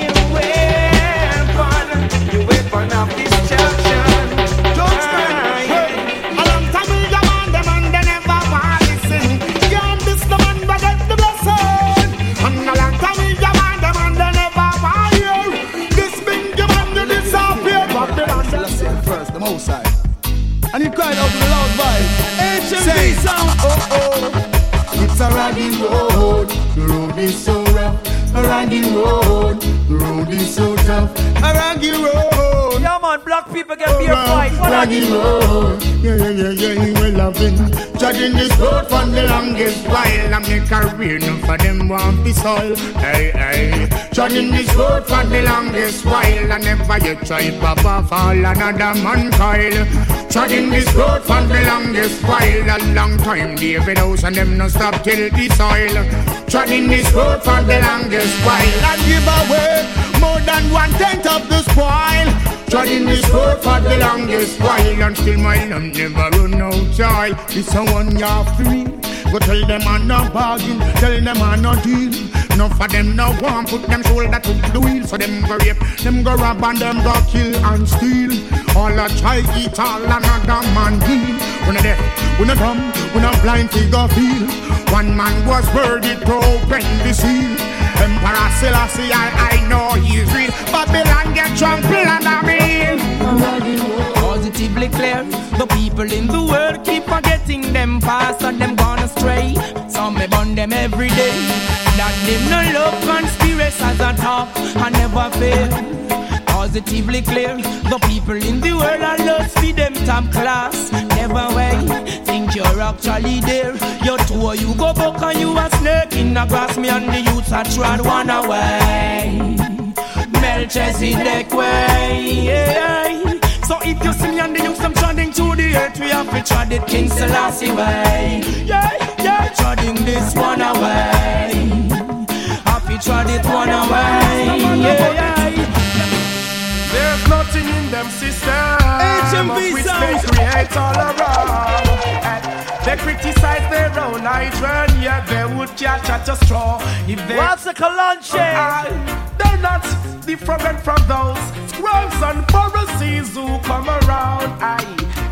first, the most high. And he cried out with a loud voice. HMV sound. Oh oh. It's a ragged road, the road is so rough. A ragged road, the road is so tough. A ragged road. Yeah, on, black people get beer fight. What are you? Yeah, yeah, yeah, yeah, he will love it. Judging this road for the longest while. I make career, no for them want be soil. Hey, hey. Judging this road for the longest while. I never yet try pop off all another man coil. Judging this road for the longest while. A long time, David House and them no stop till the soil. Judging this road for the longest while. I give away more than one tenth of the spoil. Treading this road for the longest while Until my lamp never run out joy This a one year free Go tell them I'm no bargain, tell them I no deal. Enough of them no want put them shoulder to the wheel. So them go rape, them go rob and them go kill and steal. All a try eat all another man deal. We no deaf, we no dumb, we no blind figure feel. One man was worthy to open the seal. Emperor Selassie, I, I know he's real. Babylon get trampled under me. Positively clear, the people in the world keep forgetting them past and them gone astray. Some me burn them every day. That them no love conspiracy as a talk and never fail. Positively clear, the people in the world are lost for them top class. Never way, think you're actually there. Your tour you go back and you a snake in the grass. Me and the youths are trod one away. Melchizedek way. Yeah. So if you see me and the youths them treading to the earth, we have to tread it King Selassie way. Yeah, yeah, treading this one away. To tread it one away. Yeah, yeah. There's nothing in them systems HMV which sound. they create all around. And they criticize their own hydrant, yeah, they would catch at a straw if they. What's the Kalanche? They're not different from those scribes and Pharisees who come around. Aye,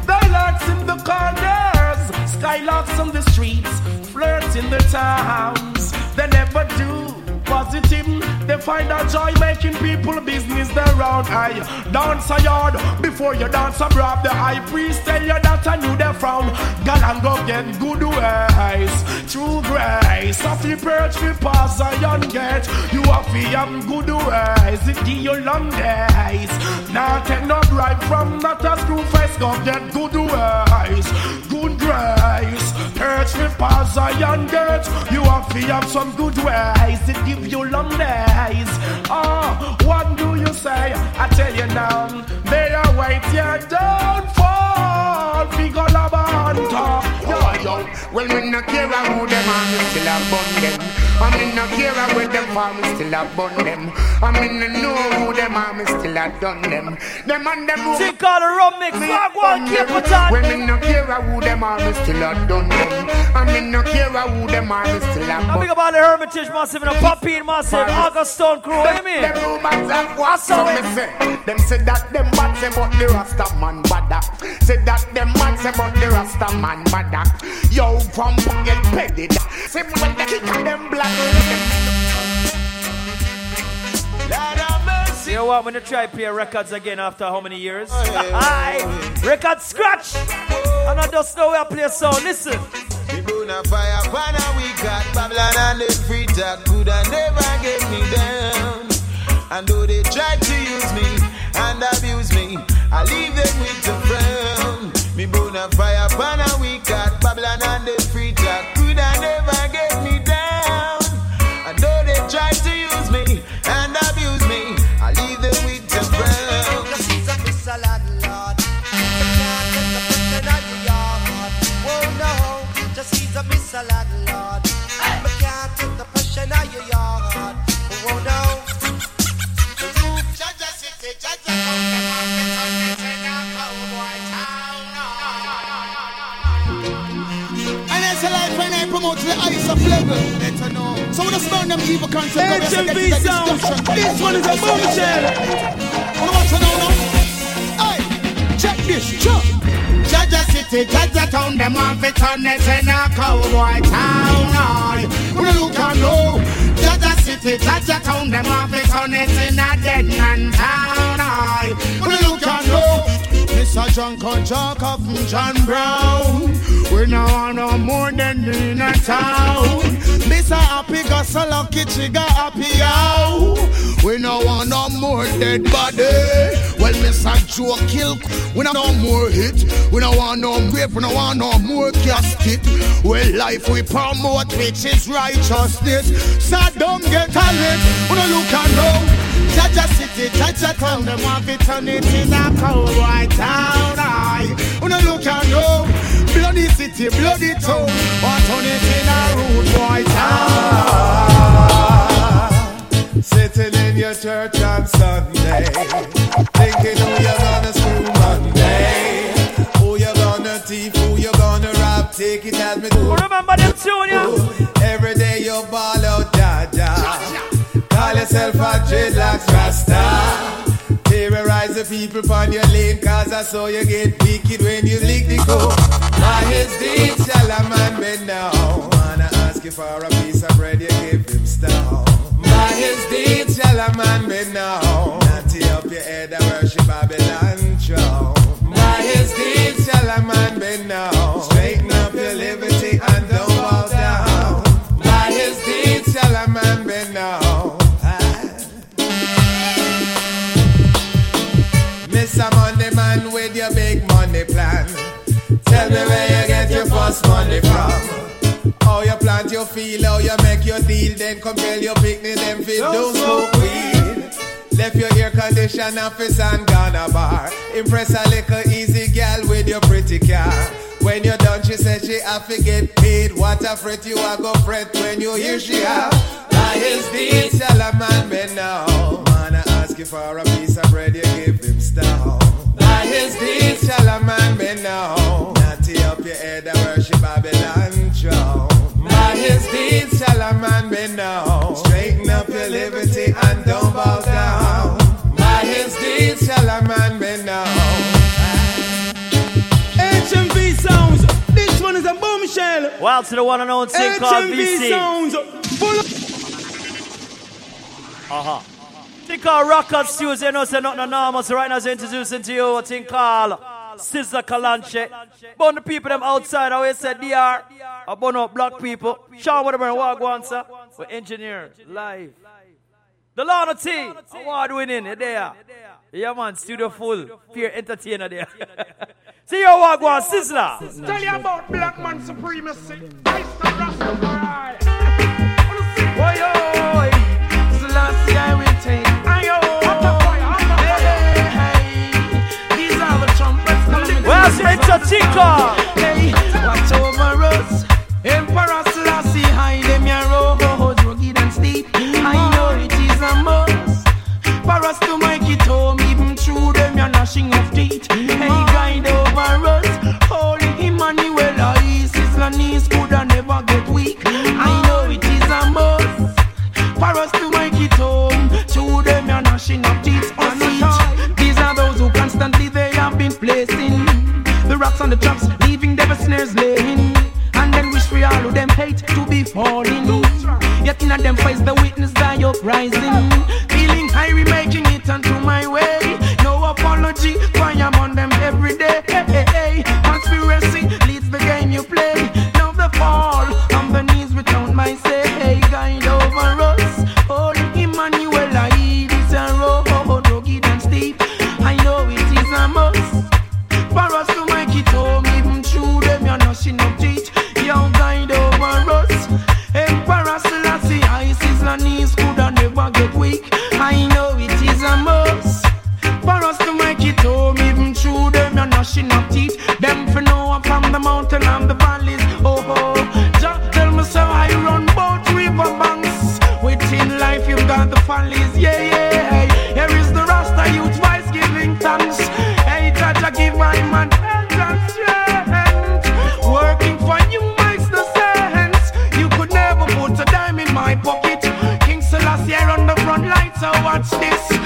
they lurks in the corners, skylarks on the streets, flirts in the towns. They never do positive. They find a joy making people business their own. Aye, dance a yard before you dance a rob. The high priest tell you that I knew they frown. Gal and go get good ways through grace. Of the perch we pass a young gate. You have to have good ways. It give you long days. Now take no bribe from that a screw face. Go get good ways. Good grace. Perch we pass young gate. You have to have some good ways. to give you long days. Oh, what do you say? I tell you now, they are wait your downfall. Figure and oh, talk. Yo, well, me no care who them are, me still bun them. I me no care where them for, me still a bun them. I me no know who them are, me still a done them. Them and them who Think all the rum mix, fuck one, keep it on. Well, me no care who them are, me still a done them. I me no care who them are, me still a I bun them. I think about the Hermitage Massive and the Papine Massive, August Town Crew, you mean? Them rumors and what so me say Them say that them bad say but the Rasta man bada Say that them man say but the Rasta man bada Yo from get petty Say when they kick them black You know what? I'm gonna try play records again after how many years? Aye, record scratch. And I just know where I play song. Listen. We burn a fire, pana we got Babylon and the free talk coulda never get me down. And though they to use me and abuse me, I leave them with the frown. Me burn a fire, we got life when promote to the highest of level So when I burn them evil concepts HMV sound. This one is a bombshell. Wanna watch it now now? Hey, check this, check Jaja City, Jaja Town, them want fi turn it in a cowboy town. Aye, wanna look and know. Jaja City, Jaja Town, them want fi turn it in a dead man town. Aye, wanna look and know. Mr. John Kojak of John Brown. We no want no more than in a town. Miss Mr. Happy got so lucky, she got happy out. We no want no more dead body. Well, Mr. Joe kill. We no no more hit. We no want no grave. We no want no more casket. Well, life we promote, which is righteousness. So don't get a lit. We no look and know. Jaja City, Jaja Town, them want to turn it in a cowboy town. We no look and know. Bloody city, bloody town, want turn it in a rude boy town. Sitting in your church on Sunday, thinking who you're gonna screw Monday, who you're gonna thief, who you're gonna rob, taking it as me do. Remember them tune, yeah? Every day you ball out. Call yourself a dreadlocks rasta. Terrorize the people on your lane, cause I saw you get wicked when you lick the coke. Why is this shall a man bend down? Wanna ask you for a piece of bread, you give him stone. By his deeds shall a man bend your money from. How you plant your feel, how you make your deal, then compel your picnic, them feel don't smoke weed. Left your air condition office and gone a bar. Impress a little easy gal with your pretty car. When you're done, she said she have to get paid. What a fret you are go fret when you hear she have. By his deeds, shall a man be now. Man, I ask you for a piece of bread, you give him stone. By his deeds, shall a man be now. Natty up your head and worship Babylon throne. By his deeds, shall a man be now. Straighten up your liberty and don't bow down. By his deeds, shall a man be now. HMV sounds. This one is a bombshell. Well, to the one and only thing called HMV VC. sounds. Full of Uh-huh. Thing called Rockers Tuesday, you know, say nothing normal. So right now, I'm introducing to you a thing called Sizzla Kalonji. But the people them outside, I always said they are. I burn up black people. Sean, whatever, walk one, sir. We're engineer, live. The Lana T, award winning, you there. Yeah, man, studio full. Fear entertainer there. See your walk one, Sizzla. Tell you about black man supremacy. Stand Rastafari. Oi. Selassie, I will take. Mr. Chica? Hey, watch over us. Emperor Selassie, hide them your roads, rugged and steep. I know it is a must for us to make it home, even through them your gnashing of teeth. Hey, guide over us, Holy Emmanuel, Isis, Lanis could I never get weak. I know it is a must for us to make it home, through them your gnashing of teeth. These are those who constantly they have been placing the rocks on the traps, leaving devil snares laying. And then wish we all who them hate to be falling. Yet in them face the witness die uprising. Feeling high, we making it onto my way. No apology, I'm on them every day. You're of teeth. Young guide over us. Emperor Selassie, Isis, Lanis could I never get weak. I know it is a must. For us to make it home, even through them, you're gnashing of teeth. Them for know I'm from the mountain and the valleys. Watch this.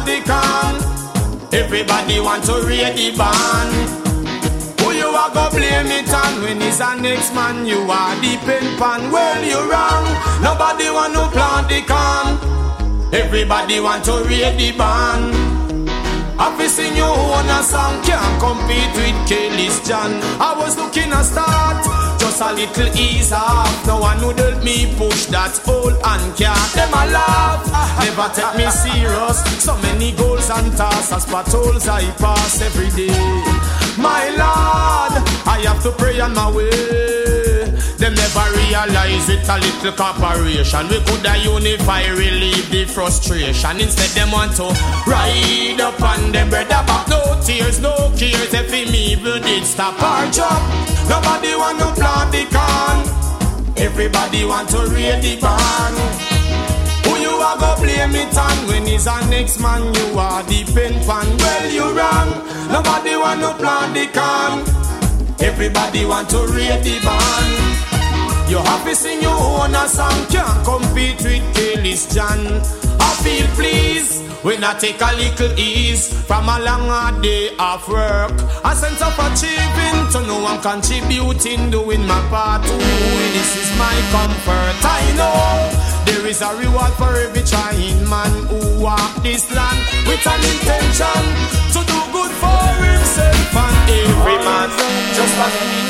Want to plant the can. Everybody want to read the band. Who you are go blame it on when it's a next man you are the pen pan. Well you wrong. Nobody want to plant the can. Everybody want to read the band. Happy sing you own a song can't compete with Kelly's John. I was looking a start. A little ease off. No one would help me push that old and can't. Them a laugh, never take me serious. So many goals and tasks as patrols I pass every day. My Lord, I have to pray on my way. Them never realize it a little corporation. We coulda unify, relieve the frustration. Instead, them want to ride up on them brother back. No tears, no cares. If him evil did stop our job, nobody want to plant the corn. Everybody want to raid the barn. Who you a go blame it on when he's a next man? You are depend pan. Well, you wrong. Nobody want to plant the corn. Everybody want to raid the band. You happy sing your own a song, can't compete with Kelly's John. I feel pleased when I take a little ease from a long day of work. A sense of achieving to know I'm contributing, doing my part. Ooh, this is my comfort. I know there is a reward for every trying man who walk this land with an intention to do good for himself and every man. Just like me.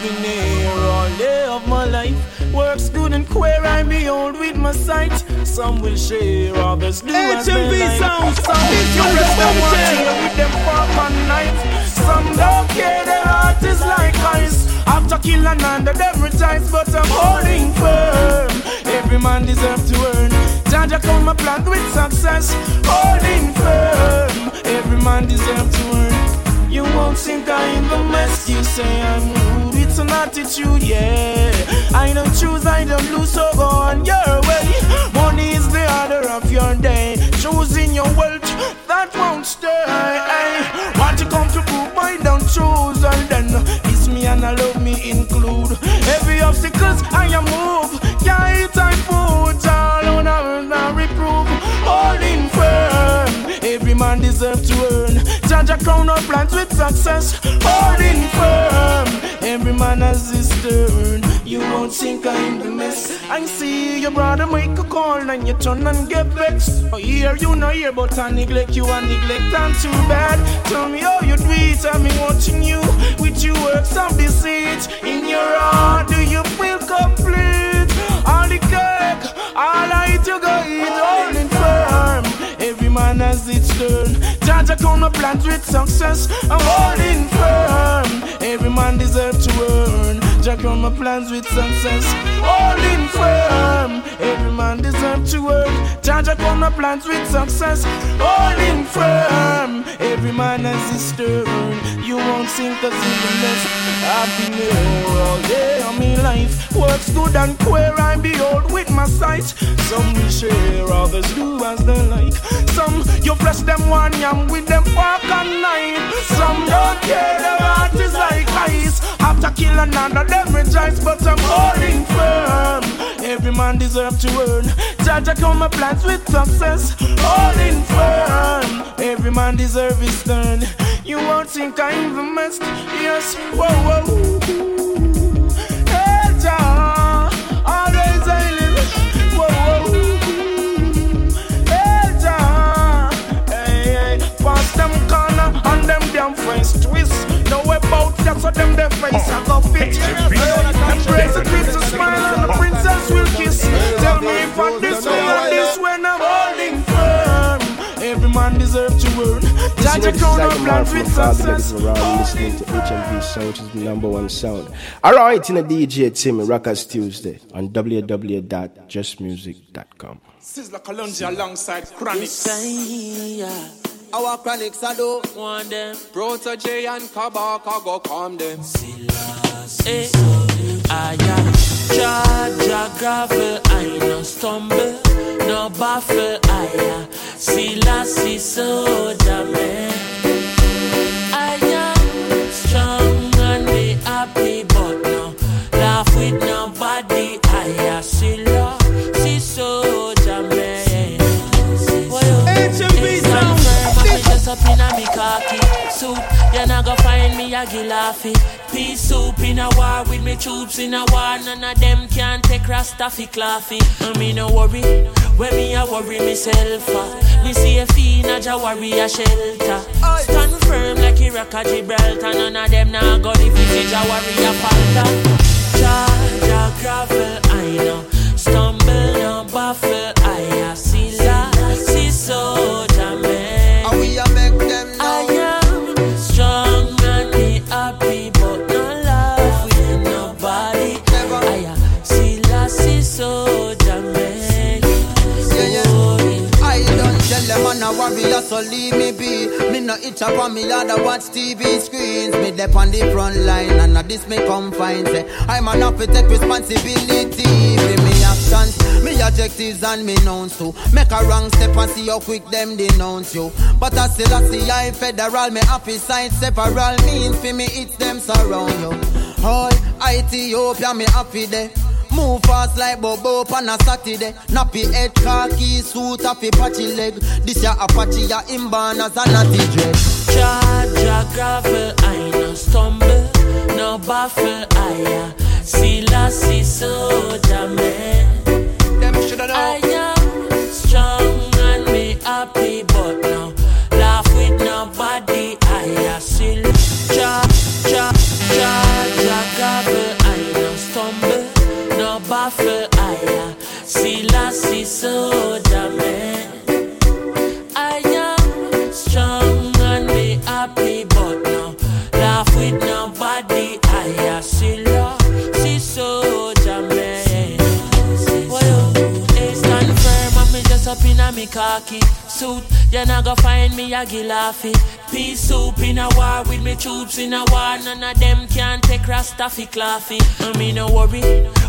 Been here all day my life. Works good and queer, I'm behold with my sight. Some will share, others do as they HMV like. sound. Some will rest them response. one with them fork and knife. Some don't care, their heart is like ice. After kill another, them retires, but I'm holding firm. Every man deserves to earn. Jaja come my plant with success, holding firm. Every man deserves to earn. You won't think I'm the mess. You say I'm. It's an attitude, yeah. I don't choose, I don't lose, so go on your way. Money is the order of your day. Choosing your wealth, that won't stay. Want to come to prove I don't choose, and then it's me and I love me include. Every obstacles I am move. Yeah, it's I put all on a reprove. Jaja crown up plans with success. Holding firm. Every man has his turn. You won't think I'm the mess. I see your brother make a call and you turn and get vexed. Oh, I hear you know here, but I neglect you and neglect I'm too bad. Tell me how you do it. Been watching you with your works of deceit. In your heart, do you feel complete? All the cake, all I eat, you go eat, holding. Every man has its turn. Jaja count my plans with success. I'm holding firm. Every man deserves to earn. Jack on my plans with success. Holding firm. Every man deserves to earn. Jaja on my plans with success. Holding firm. Every man has his turn. You won't think that's even less. I've been here all day of my life. Works good and queer, I behold with my sight. Some will share, others do as they like. Some you flesh them one yam with them fork and night Some don't care, their heart is like ice. After kill another, them rejoice, but I'm holding firm. Every man deserves to earn. Jaja come my plans with success. Holding firm. Every man deserves his turn. You won't think I'm the messed. Yes, whoa, whoa. About that, so them their face I go fit. Embrace the princess smile and the princess will kiss. Tell me if I this way or this when I'm holding firm. Every man deserves to earn. Jaja crown up plans with success. around listening to HMV Sound, which is the number one sound. All right, in a DJ Timmy Rockers Tuesday on www.jusmuzic.com. Sizzla Kalonji alongside Chronixx. Our Chronixx I do want them. Protoje and Kabaka go calm them. Eh, I am Jaja gravel, I no stumble, no baffle, I am Selassie soldier man. I am strong and be happy, me a gilafi. Soup in a war with me troops in a war. None of them can take Rastafi claffy. I mean, no worry. When me a worry myself, uh, me see a fiend a ja worry a shelter. Stand firm like Iraq a Gibraltar. None of them now go defeat a ja worry a falter. Charge a gravel, I know. Stumble, no baffle, I see A so leave me be. Me no itch up on me other watch TV screens. Me dep on the front line, and now this me come find. Say I'm an to take responsibility for me actions, me objectives and me nouns too. Make a wrong step and see how quick them denounce you. But I still I see I federal, me happy side separal mean for me it's them surround you. All Ethiopia, me happy there. Move fast like Bobo on a Saturday. Nappy head, khaki suit, happy patchy leg. This ya Apache, ya inborn as a natty dread. Charge a gravel, I no stumble, no baffle, I see la, see soldier man. Them shoulda know. Khaki suit. You not gonna find me a gilafi. Peace soup in a war with me troops in a war. None of them can take Rastafi claffy. I me no worry.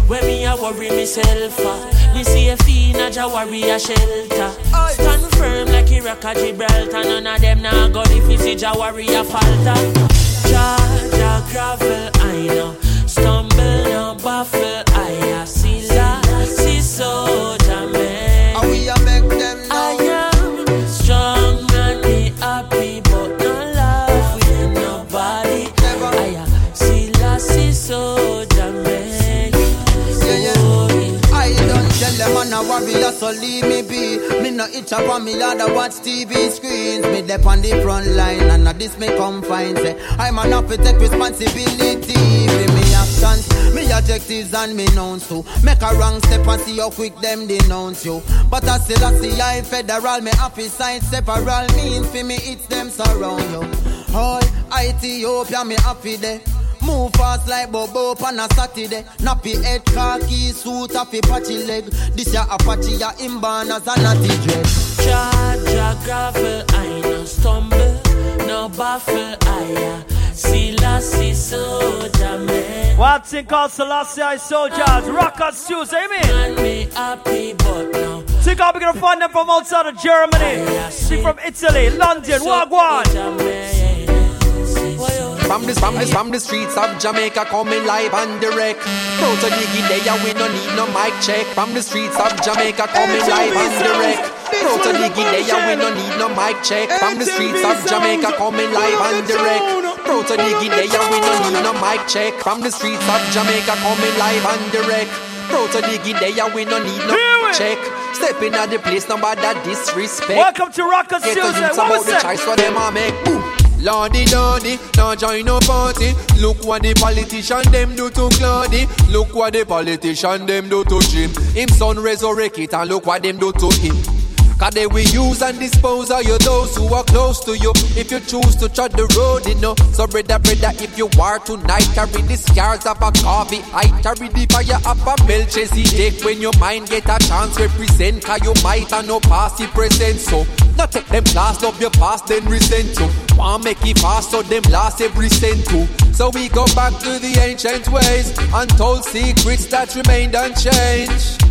When me a worry myself, uh, me see a fiend a ja worry a shelter. Stand firm like Iraq or Gibraltar. None of them nah go if you see ja worry a falter. A gravel, I know. Stumble, no baffle, leave me be. Me no itch up on me other watch TV screens. Me dep on the front line, and now this me come find. Say I'm an to take responsibility for me actions, me objectives and me nouns too. Make a wrong step and see how quick them denounce you. But I still I see I federal, me happy side separal mean for me it's them surround you. All Ethiopia, me happy there. Move fast like Bobo on a Saturday. Nappy head, khaki suit, happy patchy leg. This ya Apache, ya inborn as a natty dread. Charge a gravel, I no stumble, no baffle, I see la, see soldier man. One thing called Selassie Soldiers, Rockers shoes, amen. And me happy, but no. Think how we gonna find them from outside of Germany, see from Italy, London, Wagwan. From the, from from the streets of Jamaica coming live and direct. Proud to dig it there, we no need no mic check. From the streets of Jamaica coming live and direct. Proud to dig it there, we no need no mic check. From the streets of Jamaica coming live and direct. Proud to dig it there, we no need no mic check. From the streets of Jamaica coming live and direct. Proud to dig it there, we no need no mic check. Stepping at the place, nobody disrespect. Welcome to Rockers Tuesday. What was that? choice for them, I make boom. Lordy, lordy, now join no party. Look what the politician them do to Claudy. Look what the politician them do to Jim. Him son resurrect it and look what them do to him. Cause they will use and dispose of you those who are close to you. If you choose to tread the road, you know. So brother, brother, if you are tonight, carry the scars of a coffee. I carry the fire of a Melchizedek. When your mind get a chance, represent. Cause you might have no past, the present. So, not take them class, love your past, then resent you. Want make it fast, so them last every cent too. So we go back to the ancient ways, untold secrets that remained unchanged.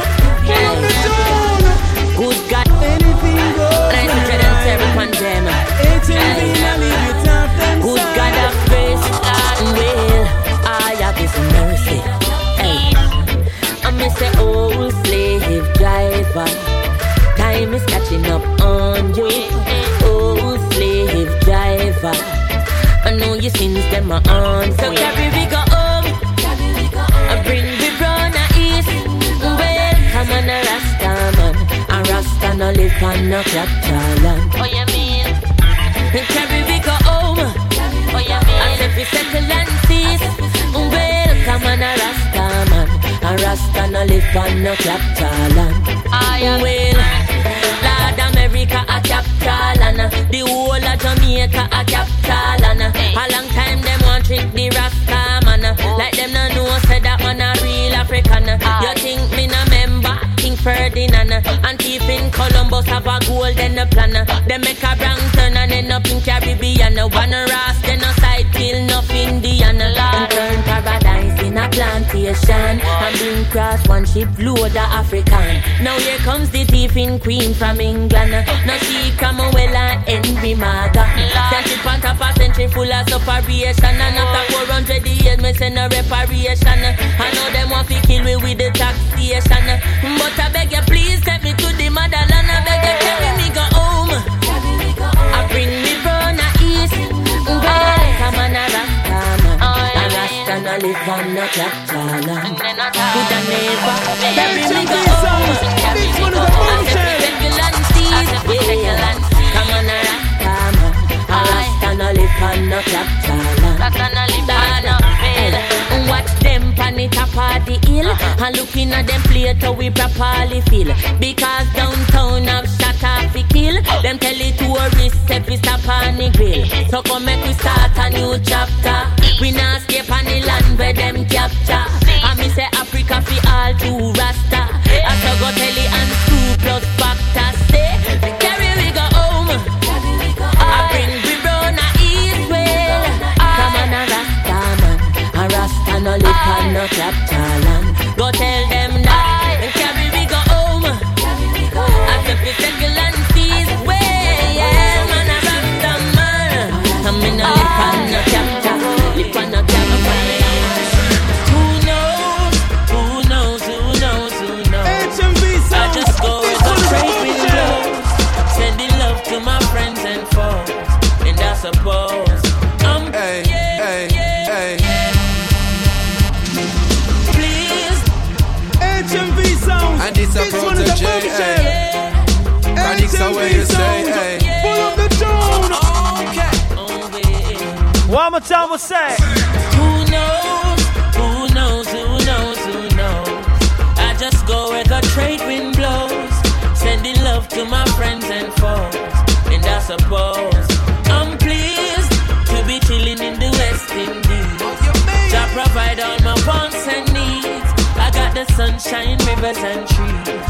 condemn. Hey. is catching up on you. Oh, slave driver. I know your sins, them are on. So carry we go home. I bring we brown a east. Well, come on a Rasta man. A Rasta no live on no capital land. Oh, you mean? Carry we go home. Oh, you mean? I said we settle and cease. Well, come on a Rasta. A Rasta no live on no capital land. I Well, Lord America a capital and the whole of Jamaica a capital and a long time them want trick the Rasta man. Like them no know say that man a real African. You think me no member? King Ferdinand and thief in Columbus have a golden plan. Them make a brown turn and end up in Caribbean. One ras then a side kill enough Indian. Turn paradise a plantation and bring cross one ship load of African. Now here comes the thief in Queen from England. Now she come well and Henry Maga. Sent it on top a century full of separation and after 400 years me send a reparation. I know them want to kill me with the taxation, but I beg you please no live on no capital land. Good and never carry me go home. Carry me go. I. Yeah. Come on a. A live on the hill and looking at them plate how we properly feel. Because downtown have shot off the kill. Them tell the tourists we stop on the grill. So come make we start a new chapter. We not escape on the land where them capture. And me say Africa fi all to Rasta. I so go tell the and two plus factor say. Carry we go home. I bring we round a east. Come on a Rasta man. A Rasta no live on no capital land. Go tell them And I suppose I'm Hey, hey, hey. please. HMV sounds. And it's a This one is a bombshell. hey. Chronixx are where you say, hey. Pull up the tune. One more time, we'll say. Who knows? Who knows? Who knows? Who knows? I just go where the trade wind blows. Sending love to my friends and foes. And I suppose I'm pleased to be chilling in the West Indies. Jah provide all my wants and needs. I got the sunshine, rivers and trees.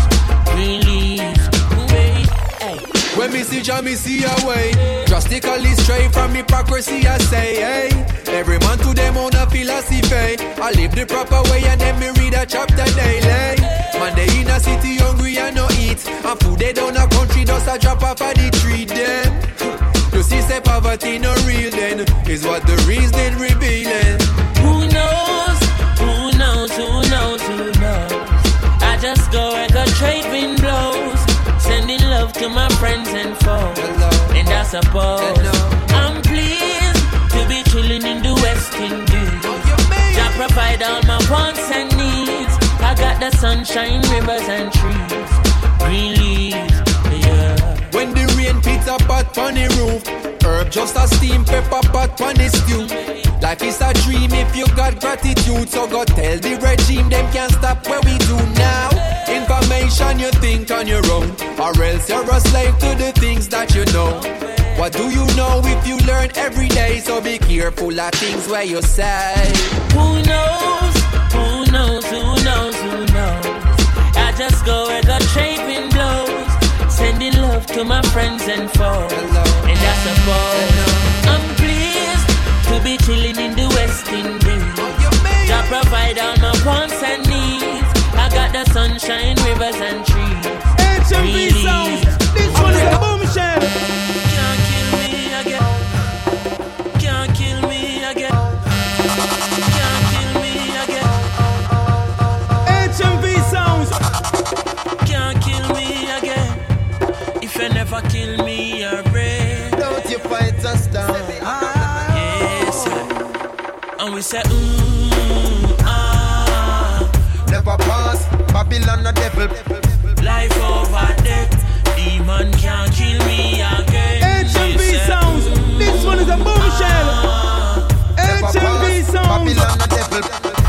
Release, wait, hey. When me see Jah, me see a way. Drastically straight from hypocrisy, I say, hey. Every man to them own a philosophy. I live the proper way and then me read a chapter daily. Man, they in a city hungry and no eat. And food they down a country, just a drop off of the tree, them. You see, say poverty no real then. Is what the reason revealing. Who knows? Who knows? Who knows? Who knows? I just go where the trade wind blows. Sending love to my friends and foes. And I suppose I'm pleased to be chilling in the West Indies. Oh, Jah provide all my wants and needs. I got the sunshine, rivers and trees. Green leaves. When the rain pits a pot on the roof, herb just a steam pepper pot on the stew. Life is a dream if you got gratitude, so go tell the regime them can't stop what we do now. Information you think on your own, or else you're a slave to the things that you know. What do you know if you learn every day? So be careful of things where you say. Who knows? Who knows? Who knows? Who knows? I just go where the. Sending love to my friends and foes. And I suppose I'm pleased to be chilling in the West Indies. Jah provide all my wants and needs. I got the sunshine, rivers and trees. HMV sounds. This one is we say, mm, ah. Never pass. Babylon a devil. Life over death. Demon can't kill me again. HMV She said, sounds. This one is a bombshell. HMV sounds. Babylon a devil.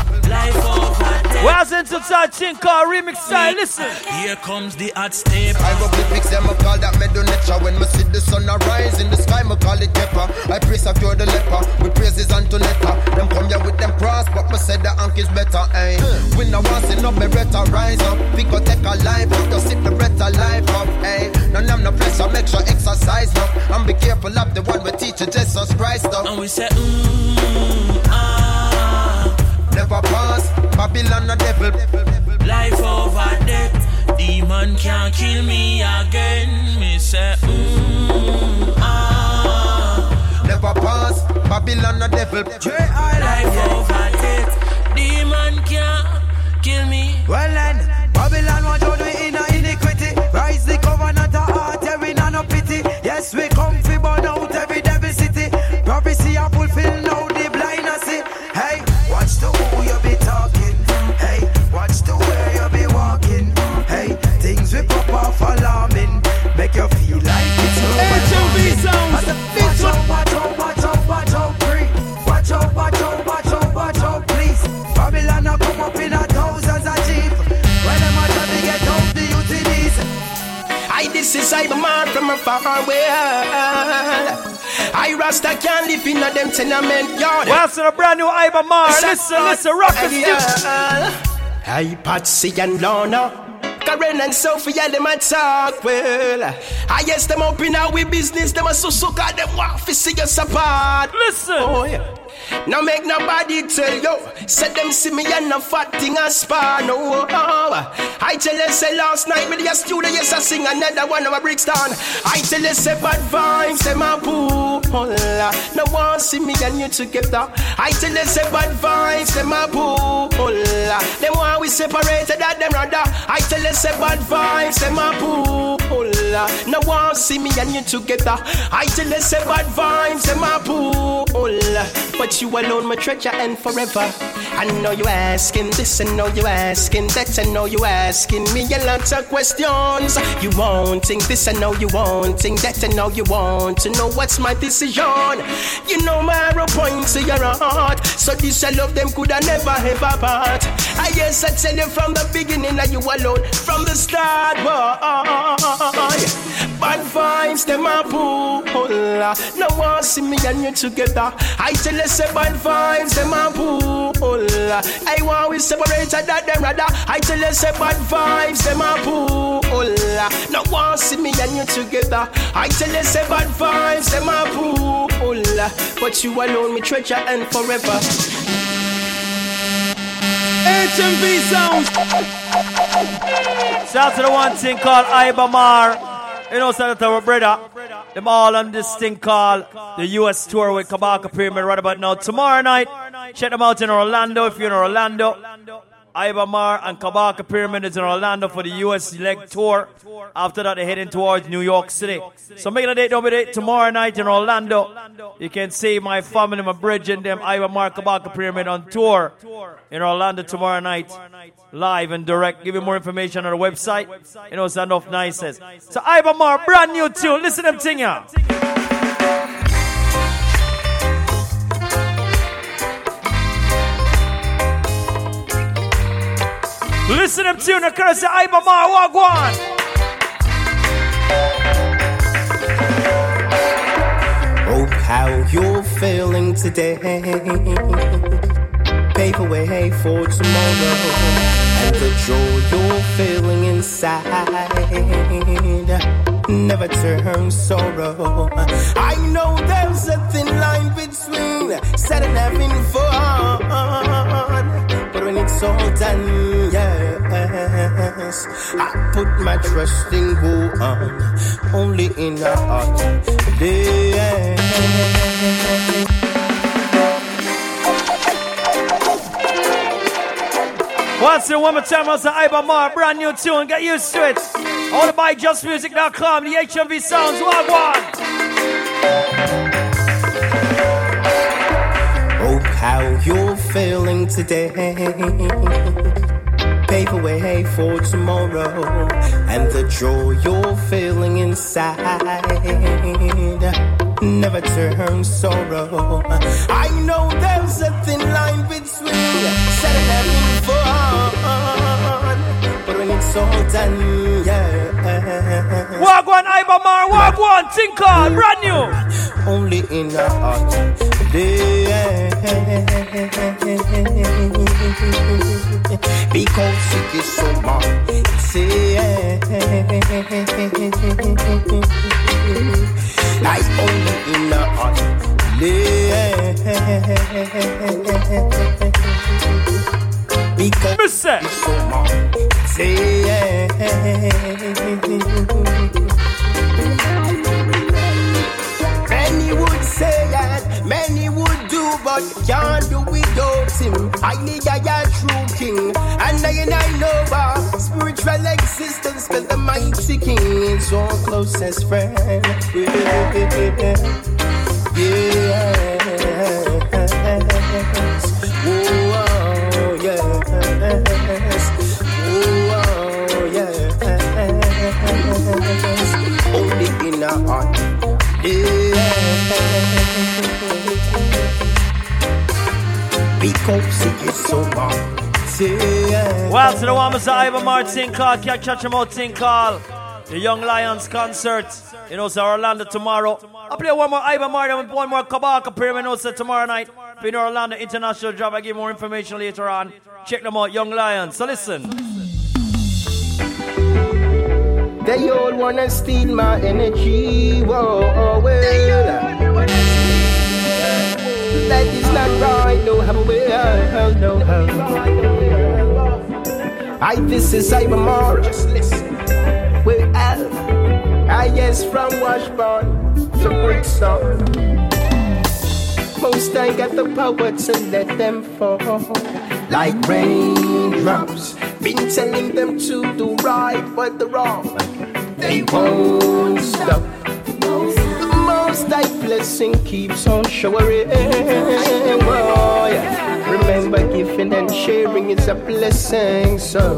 Life over death. Where's into that thing called remix style? Listen. Here comes the hot step. Hieroglyphics, them I call that medonetra. When me see the sun arise in the sky, me call it pepper. I praise a cure the leper. We praises Antonetta. Them come here with them cross, but me said the ank is better. Eh? We no want see no beretta rise up. We go take a life up, just sip the beretta life up. Eh? None of no pressure, make sure exercise up. And be careful of the one we teach you Jesus Christ up. And we say, mm, ah. Never pass, Babylon a devil. Life over death. Demon can't kill me again. Me say, mm, ah. Never pass, Babylon a devil. Life over death. Demon can't kill me. Well then, Babylon want judge we in a iniquity. Rise the covenant of heart, every none of pity. Yes, we Is I from a far away. I Rasta can't live in a them tenement yard. What's in a brand new Mar? Listen, listen, rock and Hey, Patsy and Lorna. Karen and Sophie, yeah, them a talk well. I guess them up in our business, them a so so them want to see us apart. Listen. Oh, yeah. Now make nobody tell you, say them see me and no fat thing a spar, no. I tell you, say last night with the studio, yes, I sing another one of a Brixton. I tell you, say bad vibes, say my boo. No one see me and you together. I tell you, say bad vibes, say my boo. Them one we separated at them rather. I tell you, say bad vibes, say my boo. No one see me and you together. I tell you, say bad vibes, say my boo. But you alone, my treasure, and forever. I know you asking this, and know you asking that, I know you asking me a lot of questions. You wanting this, I know you wanting that, I know you want to know what's my decision. You know my arrow point to your heart, so this I love them could I never ever part. Ah, I guess I tell you from the beginning that you alone, from the start, boy. Bad vibes, them a pull. No one see me and you together. I tell you, say bad vibes, them a pull. I want we separated that them rather. I tell you, say bad vibes, them a pull. No one see me and you together. I tell you, say bad vibes, them a pull. But you alone, me treasure and forever. HMV sounds. Shout to the one thing called Iba Mahr. You know, out to our brother. Them all on this thing called the US tour with Kabaka Pyramid right about now. Tomorrow night, check them out in Orlando if you're in Orlando. Iba Mahr and Kabaka Pyramid is in Orlando for the US leg tour. After that, they're heading towards New York City. So make it a date, don't be late. tomorrow night in Orlando. You can see my family, my bridge, and them Iba Mahr Kabaka Pyramid on tour in Orlando tomorrow night. Live and direct. Give you more information on the website. You know, stand off nice. So Iba Mahr, brand new tune. Listen to them thing Listen occurs to Iba Mahr, Wagwan. Oh, how you're feeling today. Pave way for tomorrow. And the joy you're feeling inside. Never turn sorrow. I know there's a thin line between sad and having fun. All done, yes, I put my trust in one, only in a heart. Yeah. Once and one more time, I say Iba Mahr, brand new tune. Get used to it. All buy jusmuzic.com, the HMV sounds, what how you're feeling today. Pave way for tomorrow and the joy you're feeling inside. Never turn sorrow. I know there's a thin line between sad and having fun, but when it's all done, yeah. Wagwan Iba Mahr, Wagwan Tinker, brand new. Only in our heart. Because it is so much. Like only in our heart. Because it's so. Many would say that, many would do, but can't do without him. I need a a true king, and I and I know our spiritual existence, cause the mighty king is our closest friend. Yes. Well, to the the Ivan Martin call, can't catch him out call. The Young Lions concert. You know, Orlando tomorrow. I'll play one more Ivan Martin with one more Kabaka Pyramid. Know, tomorrow night. You Orlando International Job, I give more information later on. Check them out, Young Lions. So listen. They all wanna steal my energy. Whoa, oh, well. That is not right. No, how well, uh, no, how. I, this is Ivan Morris. We're out. I yes from Washburn to Brixton. Most I got the power to let them fall like raindrops. Been telling them to do right, but the wrong they won't stop. Most I blessing keeps on showering. Oh, yeah. Remember, giving and sharing is a blessing. So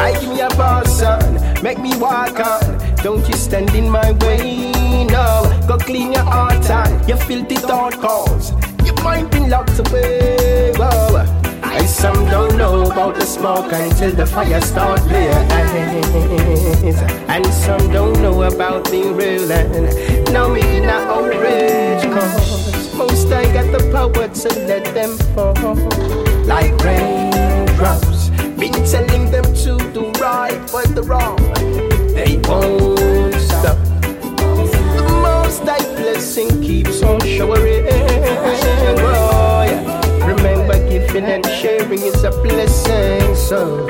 I give me a pass on, make me walk on. Don't you stand in my way, no. Go clean your heart and your filthy thought cause your mind been locked away. Whoa. Some don't know about the smoke until the fire start blaze. And some don't know about being real and now me not outrage cause most I got the power to let them fall like raindrops. Been telling them to do right but the wrong they won't stop. The most I blessing keeps on showering. Oh, giving and sharing is a blessing. So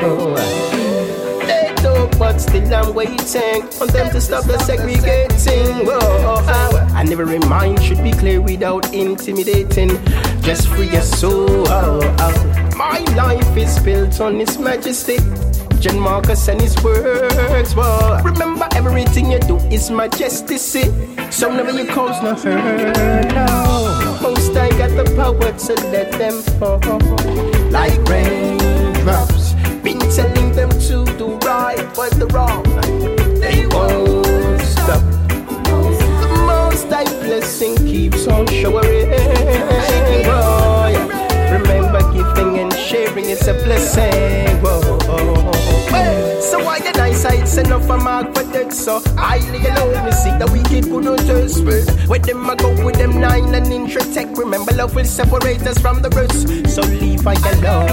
they talk, but still I'm waiting on them to stop the segregating. Whoa, oh, oh. I never remind should be clear without intimidating. Just free your soul. Oh, My life is built on His Majesty. John Marcus and his words. Whoa. Remember, everything you do is majesty. So never you cause no hurt. No. Most I got the power to let them fall like raindrops. Been telling them to do right, but the wrong they won't stop. The most I blessing keeps on showering. Remember, giving and sharing is a blessing. Whoa. So why the nice sights enough for mark for dead so highly alone me. See the wicked good on spirit Where them I go with them nine and intratech Remember love will separate us from the roots So leave I alone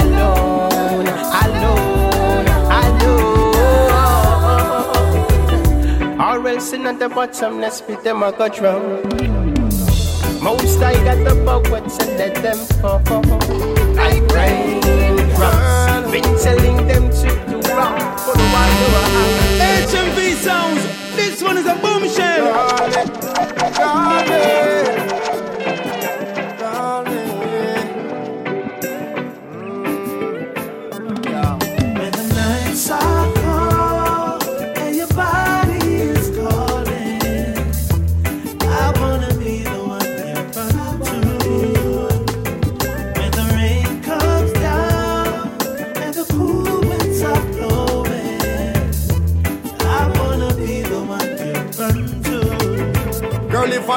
Alone Alone Alone. Or else in at the bottom let's beat them I got drown Most I got the power to let them fall. Like raindrops been telling them to do wrong for a while. HMV sounds. This one is a bombshell. When the nights are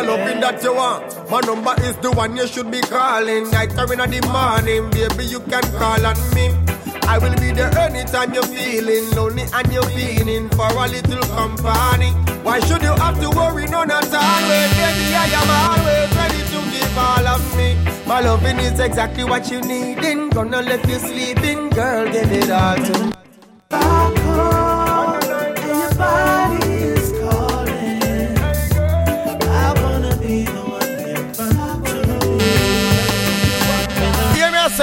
Love that you want, my number is the one you should be calling. Night or in the morning, baby, you can call on me. I will be there anytime you're feeling lonely and you're feeling for a little company. Why should you have to worry? No, not always, baby. I am always ready to give all of me. My loving is exactly what you need. Ain't gonna let you sleep in, girl. Give it all to me.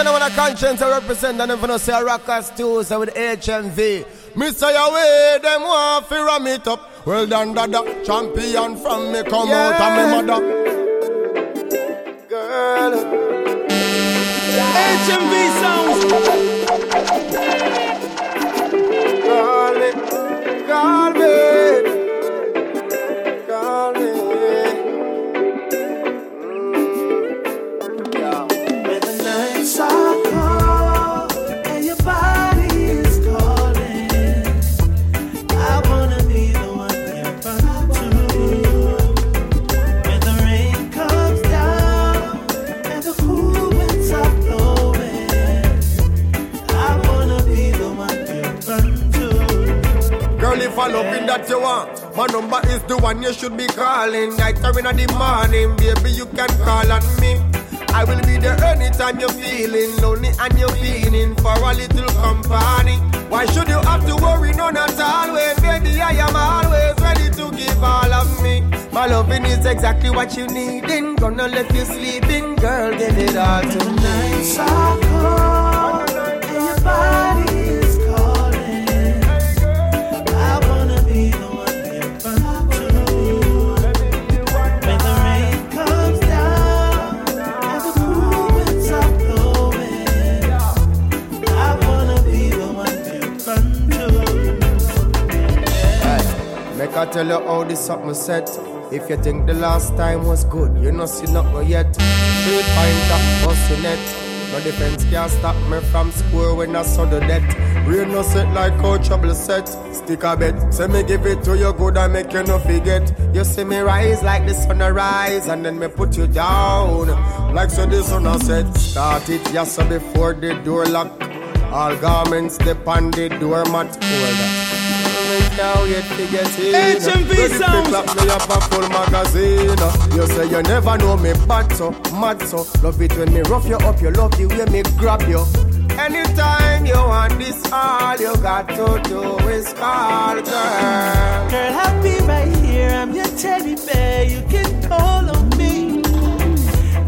To. Hear me, I say, when a conscience I represent, and if you say a rockers too, so with HMV. Say away, them want to ram it up. Well done, dada, champion from me come out of me mother. Girl, HMV sounds. That you want, my number is the one you should be calling. Night or in the morning, baby, you can call on me. I will be there anytime you're feeling lonely and you're feeling for a little company. Why should you have to worry? No, not always, baby. I am always ready to give all of me. My loving is exactly what you need. Ain't gonna let you sleep in, girl. Give it all to me. Cold and your body tell you how this something set. If you think the last time was good, you know see nothing yet. Straight point up, bust your net. No defense can stop me from score when I saw the net. Rain no set like how trouble set. Stick a bet, say me give it to you good and make you no forget. You see me rise like the sun rise and then me put you down. Like so the sun set. Start it yes before the door lock. All garments depend the doormat. Hold up. Now yet to get in. HMV sounds. clap me up a full magazine. You say you never know me bad so, mad so. Love it when me rough you up, you love the way me grab you. Anytime you want this, all you got to do is call, girl. Girl, I'll be right here. I'm your teddy bear. You can call on me.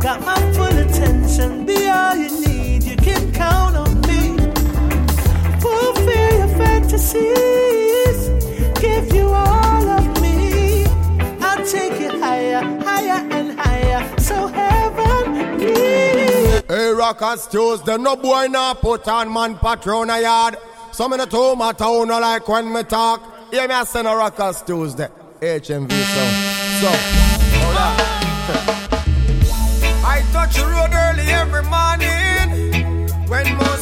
Got my full attention. Be all you need. You can count on me. Fulfill your fantasies. Give. So. Hey, rockers Tuesday, no boy now put on man patrol a yard. Some in the two my town no like when me talk. Hear me I send a rockers Tuesday. HMV sound. So, hold on. I touch the road early every morning when most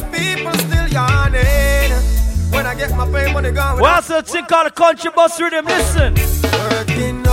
What's the thing called a country bus rhythm? Listen. Working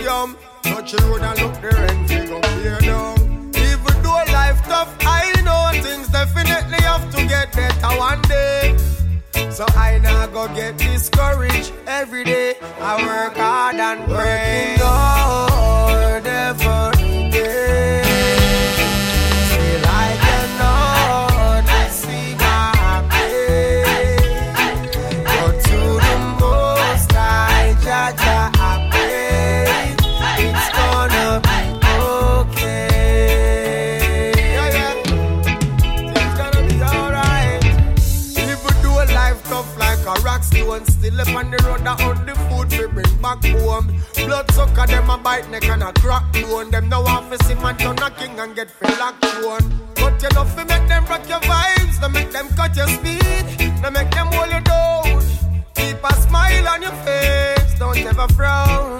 stadium. Touch the road and look the we go clear down. Even though life tough, I know things definitely have to get better one day. So I now go get discouraged every day. I work hard and pray. Working hard mother out the food we bring back home. Blood sucker, them a bite neck and a crack bone. Them no want to see man turn a king and get feel like one. But you love fi make them rock your vibes, no make them cut your speed, no make them hold you down. Keep a smile on your face, don't ever frown.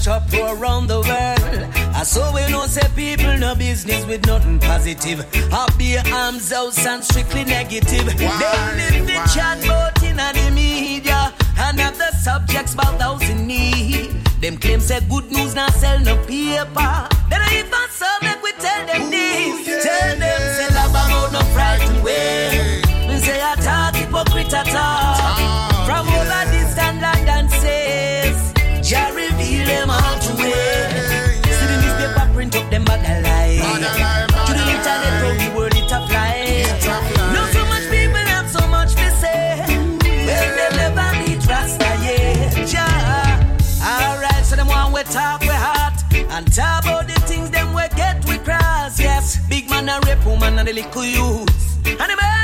much uproar around the world. I so we know say people no business with nothing positive. Hobby arms out and strictly negative. Why? They live the chat boat in the media and have the subjects about those in need. Them claim say good news not sell no paper. Then I even so make we tell them Ooh, this. Yeah, tell them yeah. say love about no frightened way. We say I talk hypocrite at all. woman and the little youth, And the man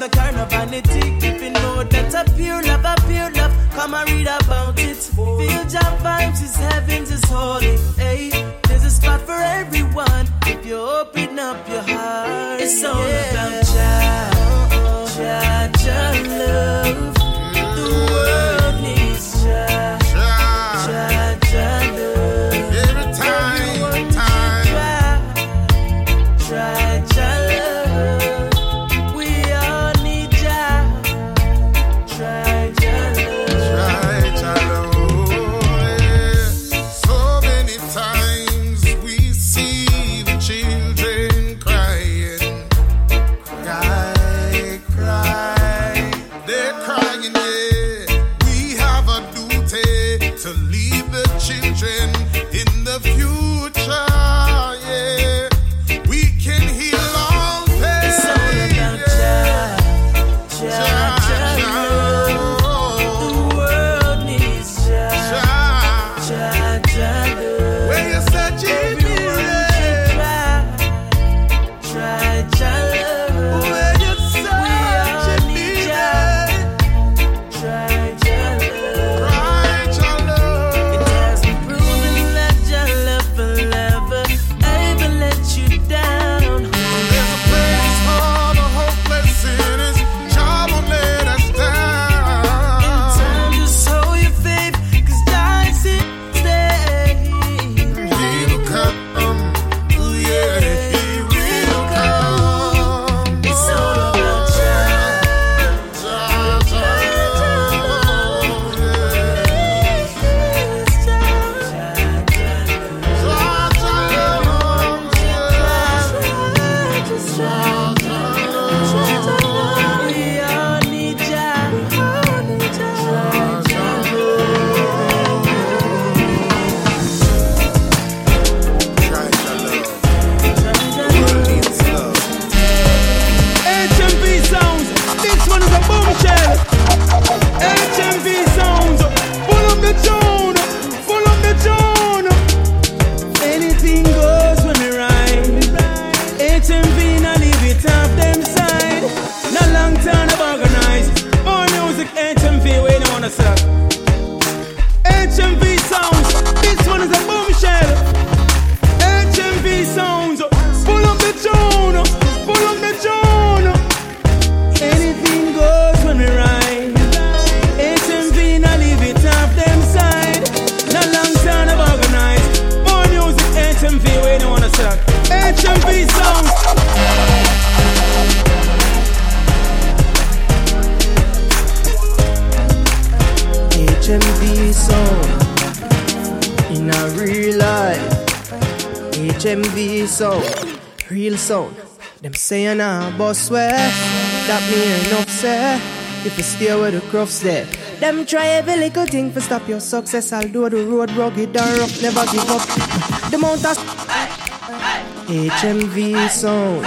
no care, no vanity. If you know that a pure love, a pure love, come and read about it. Feel your vibes It's heaven, It's holy. Hey. Where that me enough say. If you stay where the crofts there. Them try every little thing to stop your success. I'll do the road rugged and rough, never give up. The mount of HMV sound